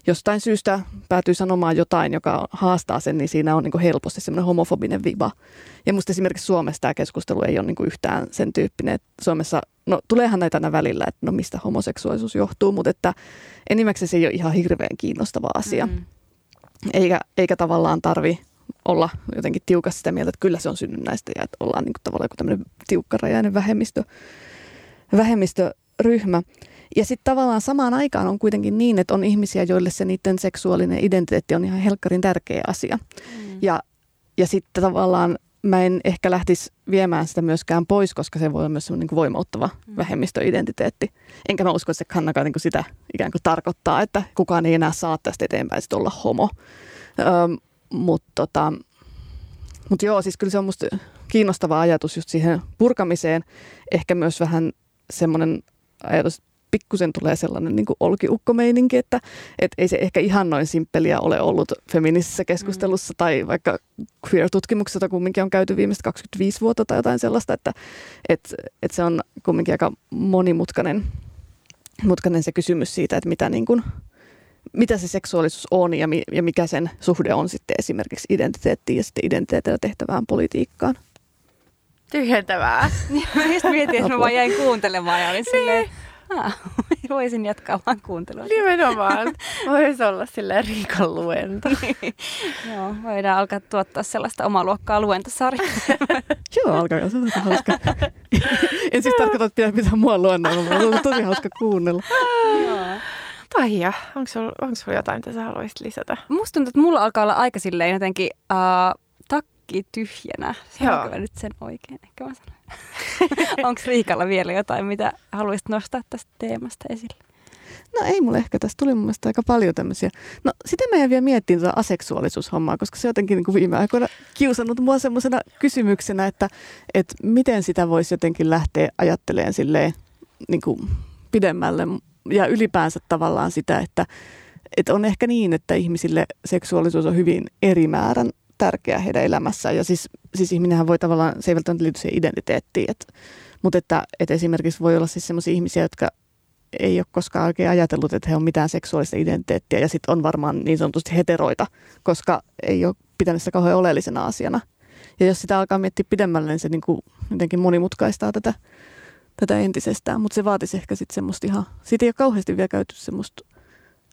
S4: jostain syystä päätyy sanomaan jotain, joka haastaa sen, niin siinä on niin helposti semmoinen homofobinen viba. Ja musta esimerkiksi Suomessa tämä keskustelu ei ole niin yhtään sen tyyppinen, että Suomessa, no tuleehan näitä aina välillä, että no mistä homoseksuaalisuus johtuu, mutta että enimmäkseen se ei ole ihan hirveän kiinnostava asia. Mm. Eikä, eikä tavallaan tarvi olla jotenkin tiukasti sitä mieltä, että kyllä se on synnynnäistä ja että ollaan niin kuin tavallaan joku tämmöinen tiukkarajainen vähemmistö, vähemmistöryhmä. Ja sitten tavallaan samaan aikaan on kuitenkin niin, että on ihmisiä, joille se niiden seksuaalinen identiteetti on ihan helkkarin tärkeä asia. Mm. Ja, ja sitten tavallaan mä en ehkä lähtisi viemään sitä myöskään pois, koska se voi olla myös niin kuin voimauttava mm. vähemmistöidentiteetti. Enkä mä usko, että se kannakaan niin sitä ikään kuin tarkoittaa, että kukaan ei enää saa tästä eteenpäin sit olla homo. Öm, Mutta tota, mut joo, siis kyllä se on musta kiinnostava ajatus just siihen purkamiseen. Ehkä myös vähän semmoinen ajatus, pikkusen tulee sellainen niin olkiukkomeininki, että et ei se ehkä ihan noin simppeliä ole ollut feministisessä keskustelussa mm. tai vaikka queer-tutkimuksessa kumminkin on käyty viimeiset 25 vuotta tai jotain sellaista, että et, et se on kumminkin aika monimutkainen mutkainen se kysymys siitä, että mitä, niin kuin, mitä se seksuaalisuus on ja, mi, ja mikä sen suhde on sitten esimerkiksi identiteettiin ja sitten identiteetillä tehtävään politiikkaan.
S3: Tyhjentävää.
S2: mä just mietin, että mä vaan jäin kuuntelemaan ja olin silleen, niin. Ah, [LAUGHS] voisin jatkaa vaan kuuntelua.
S3: Nimenomaan. [LAUGHS] Voisi olla silleen Riikan luento. [LAUGHS]
S2: Niin. Joo, voidaan alkaa tuottaa sellaista omaa luokkaa luentosarjaa.
S4: Joo, alkaa. Se on hauska. en siis tarkoita, että pitää pitää mua luennoilla, mutta on tosi hauska kuunnella.
S3: Taija, onko sulla, onko sulla jotain, mitä sä haluaisit lisätä?
S2: Musta tuntuu, että mulla alkaa olla aika silleen jotenkin uh, takki tyhjänä. Saanko nyt sen oikein? Ehkä mä sanon. [LAUGHS] Onko Riikalla vielä jotain, mitä haluaisit nostaa tästä teemasta esille?
S4: No ei mulle ehkä. Tässä tuli mun mielestä aika paljon tämmöisiä. No sitä mä vielä miettiin tuota aseksuaalisuushommaa, koska se jotenkin niin kuin viime aikoina kiusannut mua semmoisena kysymyksenä, että, että miten sitä voisi jotenkin lähteä ajattelemaan silleen niin kuin pidemmälle ja ylipäänsä tavallaan sitä, että, että on ehkä niin, että ihmisille seksuaalisuus on hyvin eri määrän tärkeä heidän elämässään. Ja siis, siis ihminenhän voi tavallaan, se ei välttämättä liity siihen identiteettiin, et, mutta että, että esimerkiksi voi olla siis sellaisia ihmisiä, jotka ei ole koskaan oikein ajatellut, että he on mitään seksuaalista identiteettiä ja sitten on varmaan niin sanotusti heteroita, koska ei ole pitänyt sitä kauhean oleellisena asiana. Ja jos sitä alkaa miettiä pidemmälle, niin se niin kuin jotenkin monimutkaistaa tätä, tätä entisestään. Mutta se vaatisi ehkä sitten semmoista ihan, siitä ei ole kauheasti vielä käyty semmoista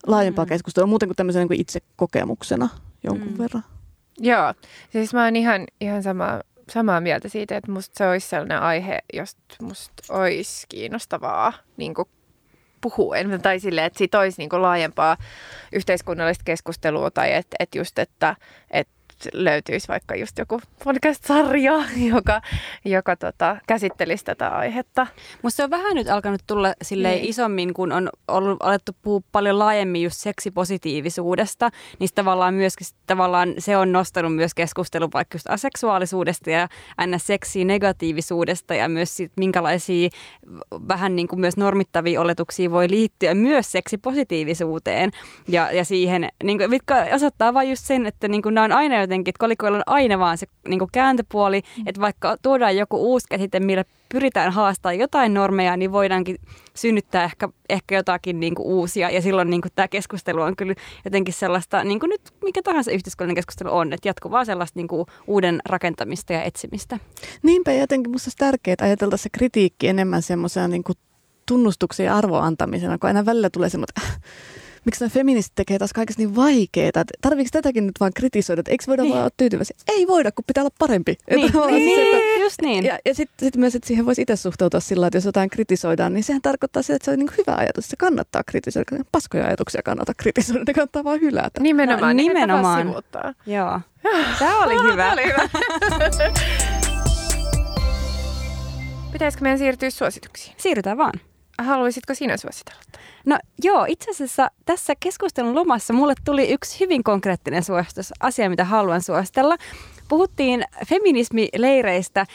S4: laajempaa mm. keskustelua, muuten kuin tämmöisen niin itse kokemuksena jonkun mm. verran.
S3: Joo, siis mä oon ihan, ihan sama, samaa mieltä siitä, että musta se olisi sellainen aihe, josta musta olisi kiinnostavaa niin puhua. Tai silleen, että siitä olisi niin laajempaa yhteiskunnallista keskustelua tai että, että just, että, että löytyisi vaikka just joku podcast-sarja, [LAUGHS] joka, joka tota, käsittelisi tätä aihetta.
S2: Musta se on vähän nyt alkanut tulla sille niin. isommin, kun on ollut, alettu puhua paljon laajemmin just seksipositiivisuudesta, niin tavallaan myöskin tavallaan se on nostanut myös keskustelun vaikka just aseksuaalisuudesta ja aina seksi negatiivisuudesta ja myös sit, minkälaisia vähän niin kuin myös normittavia oletuksia voi liittyä myös seksipositiivisuuteen ja, ja siihen, niin kuin, mitkä osoittaa vain just sen, että niin kuin nämä on aina jotenkin, että kolikoilla on aina vaan se niin kuin kääntöpuoli, mm. että vaikka tuodaan joku uusi käsite, millä pyritään haastamaan jotain normeja, niin voidaankin synnyttää ehkä, ehkä jotakin niin kuin uusia. Ja silloin niin kuin tämä keskustelu on kyllä jotenkin sellaista, niin kuin nyt mikä tahansa yhteiskunnallinen keskustelu on, että jatkuvaa sellaista niin kuin uuden rakentamista ja etsimistä.
S4: Niinpä jotenkin minusta olisi tärkeää ajatella se kritiikki enemmän semmoisena niin tunnustuksen ja arvoantamisena, kun aina välillä tulee semmoinen, [LAUGHS] miksi nämä feministit tekee taas kaikesta niin vaikeaa. Tarviiko tätäkin nyt vaan kritisoida, että eikö voida niin. vaan olla tyytyväisiä? Ei voida, kun pitää olla parempi.
S2: Niin, että niin, siis, että, just niin.
S4: Ja, ja sitten sit myös, että siihen voisi itse suhtautua sillä että jos jotain kritisoidaan, niin sehän tarkoittaa sitä, että se on niin hyvä ajatus. Se kannattaa kritisoida. Paskoja ajatuksia kannattaa kritisoida, ne kannattaa vaan hylätä.
S3: Nimenomaan,
S2: no, nimenomaan.
S3: Joo.
S2: Tämä [LAUGHS] oli hyvä. Tämä
S3: oli hyvä. Pitäisikö meidän siirtyä suosituksiin?
S2: Siirrytään vaan.
S3: Haluaisitko sinä suositella?
S2: No joo, itse asiassa tässä keskustelun lomassa mulle tuli yksi hyvin konkreettinen suositus, asia mitä haluan suositella. Puhuttiin feminismileireistä,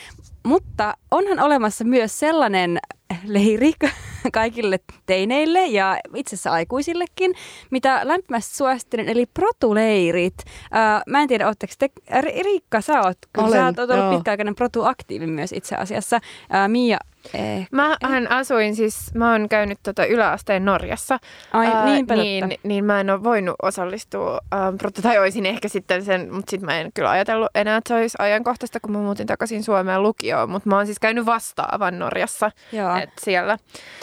S2: mutta onhan olemassa myös sellainen leiri [LAUGHS] kaikille teineille ja itse asiassa aikuisillekin, mitä lämpimästi suosittelen, eli protuleirit. Mä en tiedä, ootteko te, Riikka, sä oot, kyllä Olen, sä oot ollut pitkäaikainen protuaktiivi myös itse asiassa. Mia
S3: Mähän asuin siis, mä oon käynyt tota yläasteen Norjassa.
S2: Ai, ää,
S3: niin, totta. niin mä en ole voinut osallistua, äh, tai olisin ehkä sitten sen, mutta sitten mä en kyllä ajatellut enää, että se olisi ajankohtaista, kun mä muutin takaisin Suomeen lukioon. Mutta mä oon siis käynyt vastaavan Norjassa, joo. Et siellä.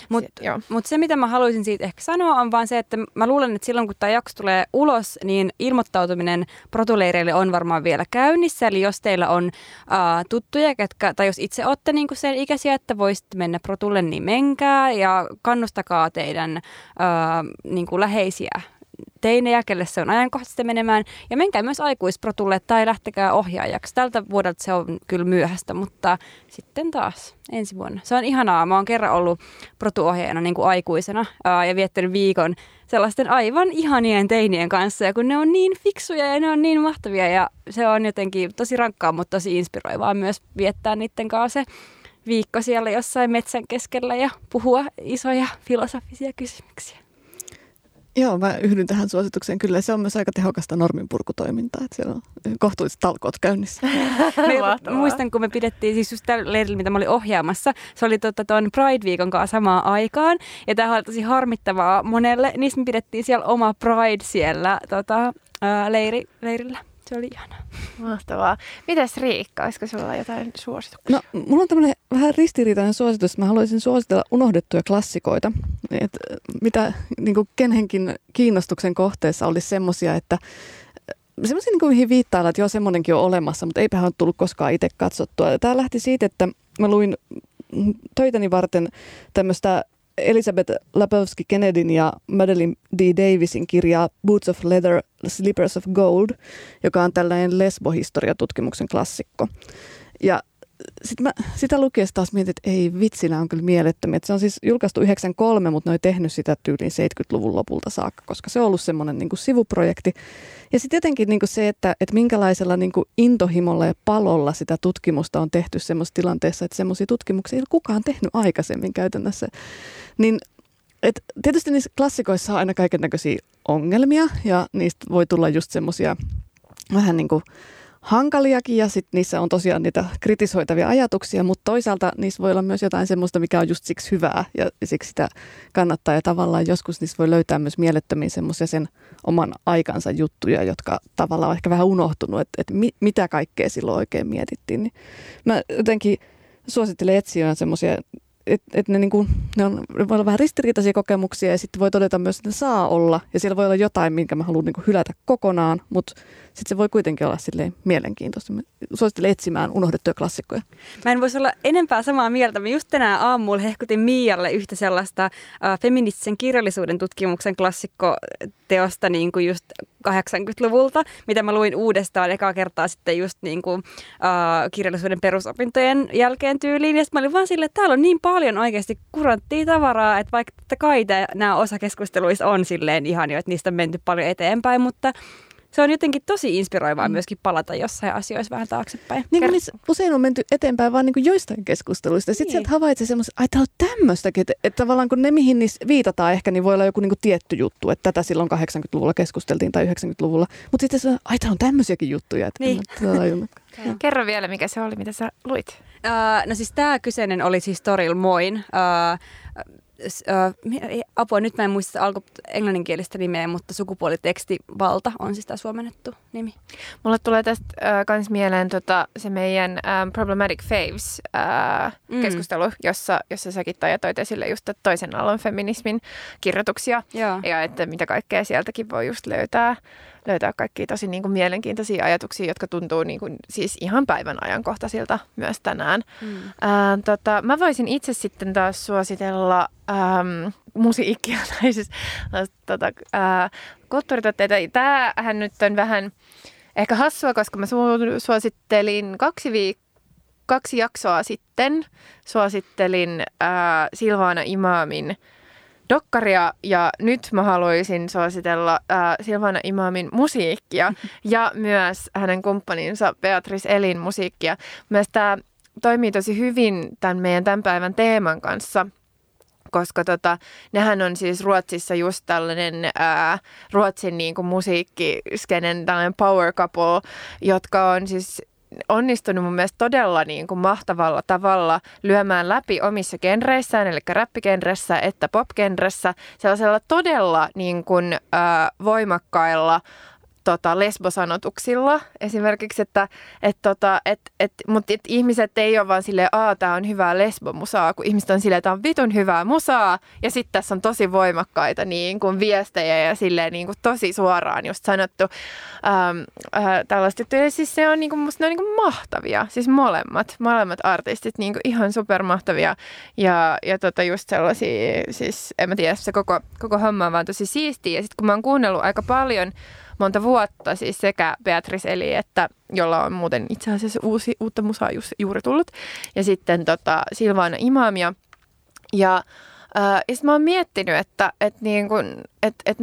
S2: Mutta mut se, mitä mä haluaisin siitä ehkä sanoa, on vaan se, että mä luulen, että silloin kun tämä jakso tulee ulos, niin ilmoittautuminen protuleireille on varmaan vielä käynnissä. Eli jos teillä on äh, tuttuja, ketkä, tai jos itse olette niinku sen ikäisiä, että voi voisitte mennä Protulle, niin menkää ja kannustakaa teidän ö, niin kuin läheisiä teinejä, kelle se on ajankohtaisesti menemään. Ja menkää myös aikuisprotulle tai lähtekää ohjaajaksi. Tältä vuodelta se on kyllä myöhäistä, mutta sitten taas ensi vuonna. Se on ihanaa. Mä oon kerran ollut protuohjaajana niin kuin aikuisena ää, ja viettänyt viikon sellaisten aivan ihanien teinien kanssa. Ja kun ne on niin fiksuja ja ne on niin mahtavia ja se on jotenkin tosi rankkaa, mutta tosi inspiroivaa myös viettää niiden kanssa se viikko siellä jossain metsän keskellä ja puhua isoja filosofisia kysymyksiä.
S4: Joo, mä yhdyn tähän suositukseen kyllä. Se on myös aika tehokasta norminpurkutoimintaa, että siellä on kohtuulliset talkoot käynnissä. [LAUGHS]
S2: me, muistan, kun me pidettiin siis just tällä leirillä, mitä mä olin ohjaamassa. Se oli tuon tota, Pride-viikon kanssa samaan aikaan. Ja tämä oli tosi harmittavaa monelle. Niistä me pidettiin siellä oma Pride siellä tota, ää, leiri, leirillä. Se oli ihanaa.
S3: Mahtavaa. Mitäs Riikka, olisiko sinulla jotain suosituksia?
S4: No, mulla on tämmöinen vähän ristiriitainen suositus. Mä haluaisin suositella unohdettuja klassikoita. Et mitä niin kuin kenhenkin kiinnostuksen kohteessa olisi semmoisia, että semmoisia, niin kuin mihin viittailla, että joo, semmoinenkin on olemassa, mutta eipä ole tullut koskaan itse katsottua. Tämä lähti siitä, että mä luin töitäni varten tämmöistä Elizabeth Lapowski Kennedyn ja Madeline D. Davisin kirjaa Boots of Leather, Slippers of Gold, joka on tällainen lesbohistoriatutkimuksen klassikko. Ja sit mä sitä lukiessa taas mietin, että ei vitsi, nämä on kyllä mielettömiä. Et se on siis julkaistu 93, mutta ne on tehnyt sitä tyyliin 70-luvun lopulta saakka, koska se on ollut semmoinen niin sivuprojekti. Ja sitten jotenkin niin se, että, että minkälaisella niin intohimolla ja palolla sitä tutkimusta on tehty semmoisessa tilanteessa, että semmoisia tutkimuksia ei ole kukaan tehnyt aikaisemmin käytännössä. Niin et tietysti niissä klassikoissa on aina kaiken näköisiä ongelmia ja niistä voi tulla just semmoisia vähän niin kuin hankaliakin ja sitten niissä on tosiaan niitä kritisoitavia ajatuksia, mutta toisaalta niissä voi olla myös jotain semmoista, mikä on just siksi hyvää ja siksi sitä kannattaa ja tavallaan joskus niissä voi löytää myös mielettömiä semmoisia sen oman aikansa juttuja, jotka tavallaan on ehkä vähän unohtunut, että, että mi, mitä kaikkea silloin oikein mietittiin. Niin mä jotenkin suosittelen etsiä semmoisia että et ne, niinku, ne, on, ne voi olla vähän ristiriitaisia kokemuksia ja sitten voi todeta myös, että ne saa olla. Ja siellä voi olla jotain, minkä mä haluan niinku hylätä kokonaan, mutta sitten se voi kuitenkin olla silleen mielenkiintoista. Mä suosittelen etsimään unohdettuja klassikkoja.
S2: Mä en voisi olla enempää samaa mieltä. Mä just tänään aamulla hehkutin Mialle yhtä sellaista äh, feministisen kirjallisuuden tutkimuksen klassikkoteosta niin kuin just 80-luvulta, mitä mä luin uudestaan ekaa kertaa sitten just niin kuin, äh, kirjallisuuden perusopintojen jälkeen tyyliin. Ja mä olin vaan silleen, että täällä on niin paljon oikeasti kuranttia tavaraa, että vaikka että kai nämä osa keskusteluissa on silleen ihan jo, että niistä on menty paljon eteenpäin, mutta se on jotenkin tosi inspiroivaa mm. myöskin palata jossain asioissa vähän taaksepäin.
S4: Niin kuin niissä usein on menty eteenpäin vaan niin kuin joistain keskusteluista. Sitten niin. sieltä havaitsee semmoista, että on tämmöistäkin, että, että tavallaan kun ne mihin niissä viitataan ehkä, niin voi olla joku niin kuin tietty juttu, että tätä silloin 80-luvulla keskusteltiin tai 90-luvulla. Mutta sitten se on, ai täällä on tämmöisiäkin juttuja. Että
S3: niin. [LAUGHS] Kerro vielä, mikä se oli, mitä sä luit.
S2: Uh, no siis tämä kyseinen oli siis Toril Moin. Uh, äh, apua, nyt mä en muista alku englanninkielistä nimeä, mutta sukupuolitekstivalta on siis tämä suomennettu nimi.
S3: Mulle tulee tästä äh, kans mieleen tota, se meidän ähm, Problematic Faves äh, mm. keskustelu, jossa, jossa säkin toit esille just toisen alan feminismin kirjoituksia Joo. ja että mitä kaikkea sieltäkin voi just löytää löytää kaikki tosi niin kuin mielenkiintoisia ajatuksia, jotka tuntuu niin kuin, siis ihan päivän ajankohtaisilta myös tänään. Mm. Ää, tota, mä voisin itse sitten taas suositella äm, musiikkia tai siis tota, ää, kulttuurituotteita. Tämähän nyt on vähän ehkä hassua, koska mä su- suosittelin kaksi viikkoa kaksi jaksoa sitten suosittelin ää, Silvana Imamin dokkaria ja nyt mä haluaisin suositella äh, Silvana Imamin musiikkia [LAUGHS] ja myös hänen kumppaninsa Beatrice Elin musiikkia. Myös tämä toimii tosi hyvin tämän meidän tämän päivän teeman kanssa – koska tota, nehän on siis Ruotsissa just tällainen ää, Ruotsin niin kuin musiikkiskenen tällainen power couple, jotka on siis onnistunut mun mielestä todella niin kuin mahtavalla tavalla lyömään läpi omissa genreissään, eli räppigenressä että popgenressä, sellaisella todella niin kuin, äh, voimakkailla tota, lesbosanotuksilla. Esimerkiksi, että et, tota, et, et, mutta et ihmiset ei ole vaan silleen, aa, tää on hyvää lesbomusaa, kun ihmiset on silleen, että on vitun hyvää musaa, ja sitten tässä on tosi voimakkaita niin kuin viestejä ja silleen niin kuin tosi suoraan just sanottu ähm, äh, tällaista juttuja. Siis se on niin kuin, musta ne on niin kuin mahtavia, siis molemmat, molemmat artistit niin kuin ihan supermahtavia, ja, ja tota just sellaisia, siis en mä tiedä, se koko, koko homma on vaan tosi siistiä, ja sitten kun mä oon kuunnellut aika paljon monta vuotta, siis sekä Beatrice Eli, että jolla on muuten itse asiassa uusi, uutta musaa juuri tullut, ja sitten tota, Silvana Imamia. Ja Ja mä oon miettinyt, että et niin kun, et, et,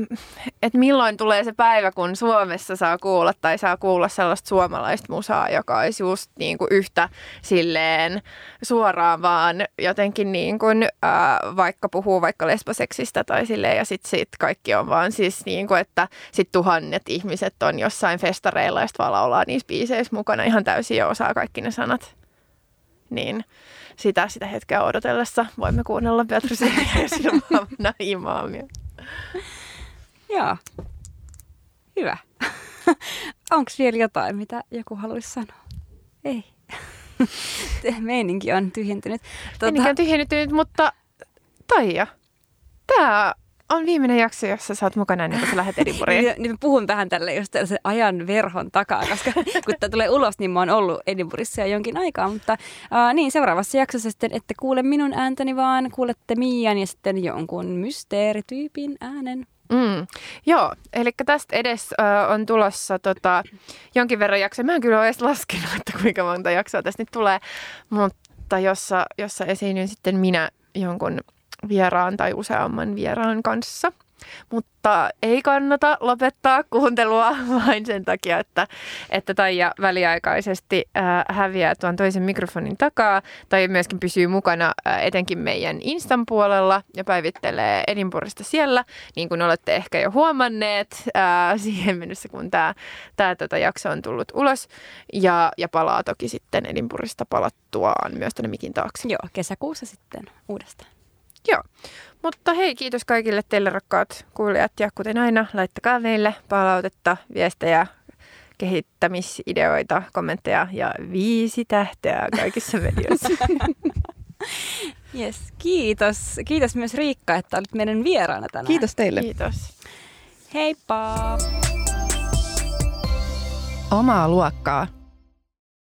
S3: et milloin tulee se päivä, kun Suomessa saa kuulla tai saa kuulla sellaista suomalaista musaa, joka olisi just niin kuin yhtä silleen suoraan vaan jotenkin niin kuin, uh, vaikka puhuu vaikka lesboseksistä tai silleen ja sitten sit kaikki on vaan siis niin kuin, että sit tuhannet ihmiset on jossain festareilla ja sitten vaan laulaa niissä biiseissä mukana ihan täysin ja osaa kaikki ne sanat. Niin sitä, sitä hetkeä odotellessa voimme kuunnella Beatrice ja Silvana imaamia.
S2: Joo. Hyvä. [LAUGHS] Onko vielä jotain, mitä joku haluaisi sanoa? Ei. [LAUGHS] Meininki on tyhjentynyt.
S3: Tuota... Meininki on tyhjentynyt, mutta Taija, tämä on viimeinen jakso, jossa sä oot mukana ennen kuin sä lähdet Edinburghiin. [LAUGHS]
S2: niin, niin puhun vähän tälle just tällaisen ajan verhon takaa, koska [LAUGHS] kun tämä tulee ulos, niin mä oon ollut Edinburghissa jo jonkin aikaa. Mutta uh, niin, seuraavassa jaksossa sitten ette kuule minun ääntäni, vaan kuulette Mian ja sitten jonkun mysteerityypin äänen.
S3: Mm, joo, eli tästä edes uh, on tulossa tota, jonkin verran jaksoja. Mä en kyllä ole edes laskenut, että kuinka monta jaksoa tästä nyt tulee, mutta jossa, jossa esiinnyn sitten minä jonkun vieraan tai useamman vieraan kanssa. Mutta ei kannata lopettaa kuuntelua [LAUGHS] vain sen takia, että, että Taija väliaikaisesti äh, häviää tuon toisen mikrofonin takaa tai myöskin pysyy mukana äh, etenkin meidän Instan puolella ja päivittelee Edinburghista siellä, niin kuin olette ehkä jo huomanneet äh, [LAUGHS] siihen mennessä, kun tämä tää, tota jakso on tullut ulos ja, ja palaa toki sitten Edinburghista palattuaan myös tänne mikin taakse.
S2: Joo, kesäkuussa sitten uudestaan.
S3: Joo, mutta hei, kiitos kaikille teille rakkaat kuulijat ja kuten aina, laittakaa meille palautetta, viestejä, kehittämisideoita, kommentteja ja viisi tähteä kaikissa medioissa. [LAUGHS]
S2: yes, kiitos. Kiitos myös Riikka, että olit meidän vieraana tänään.
S4: Kiitos teille.
S3: Kiitos.
S2: Heippa!
S3: Omaa luokkaa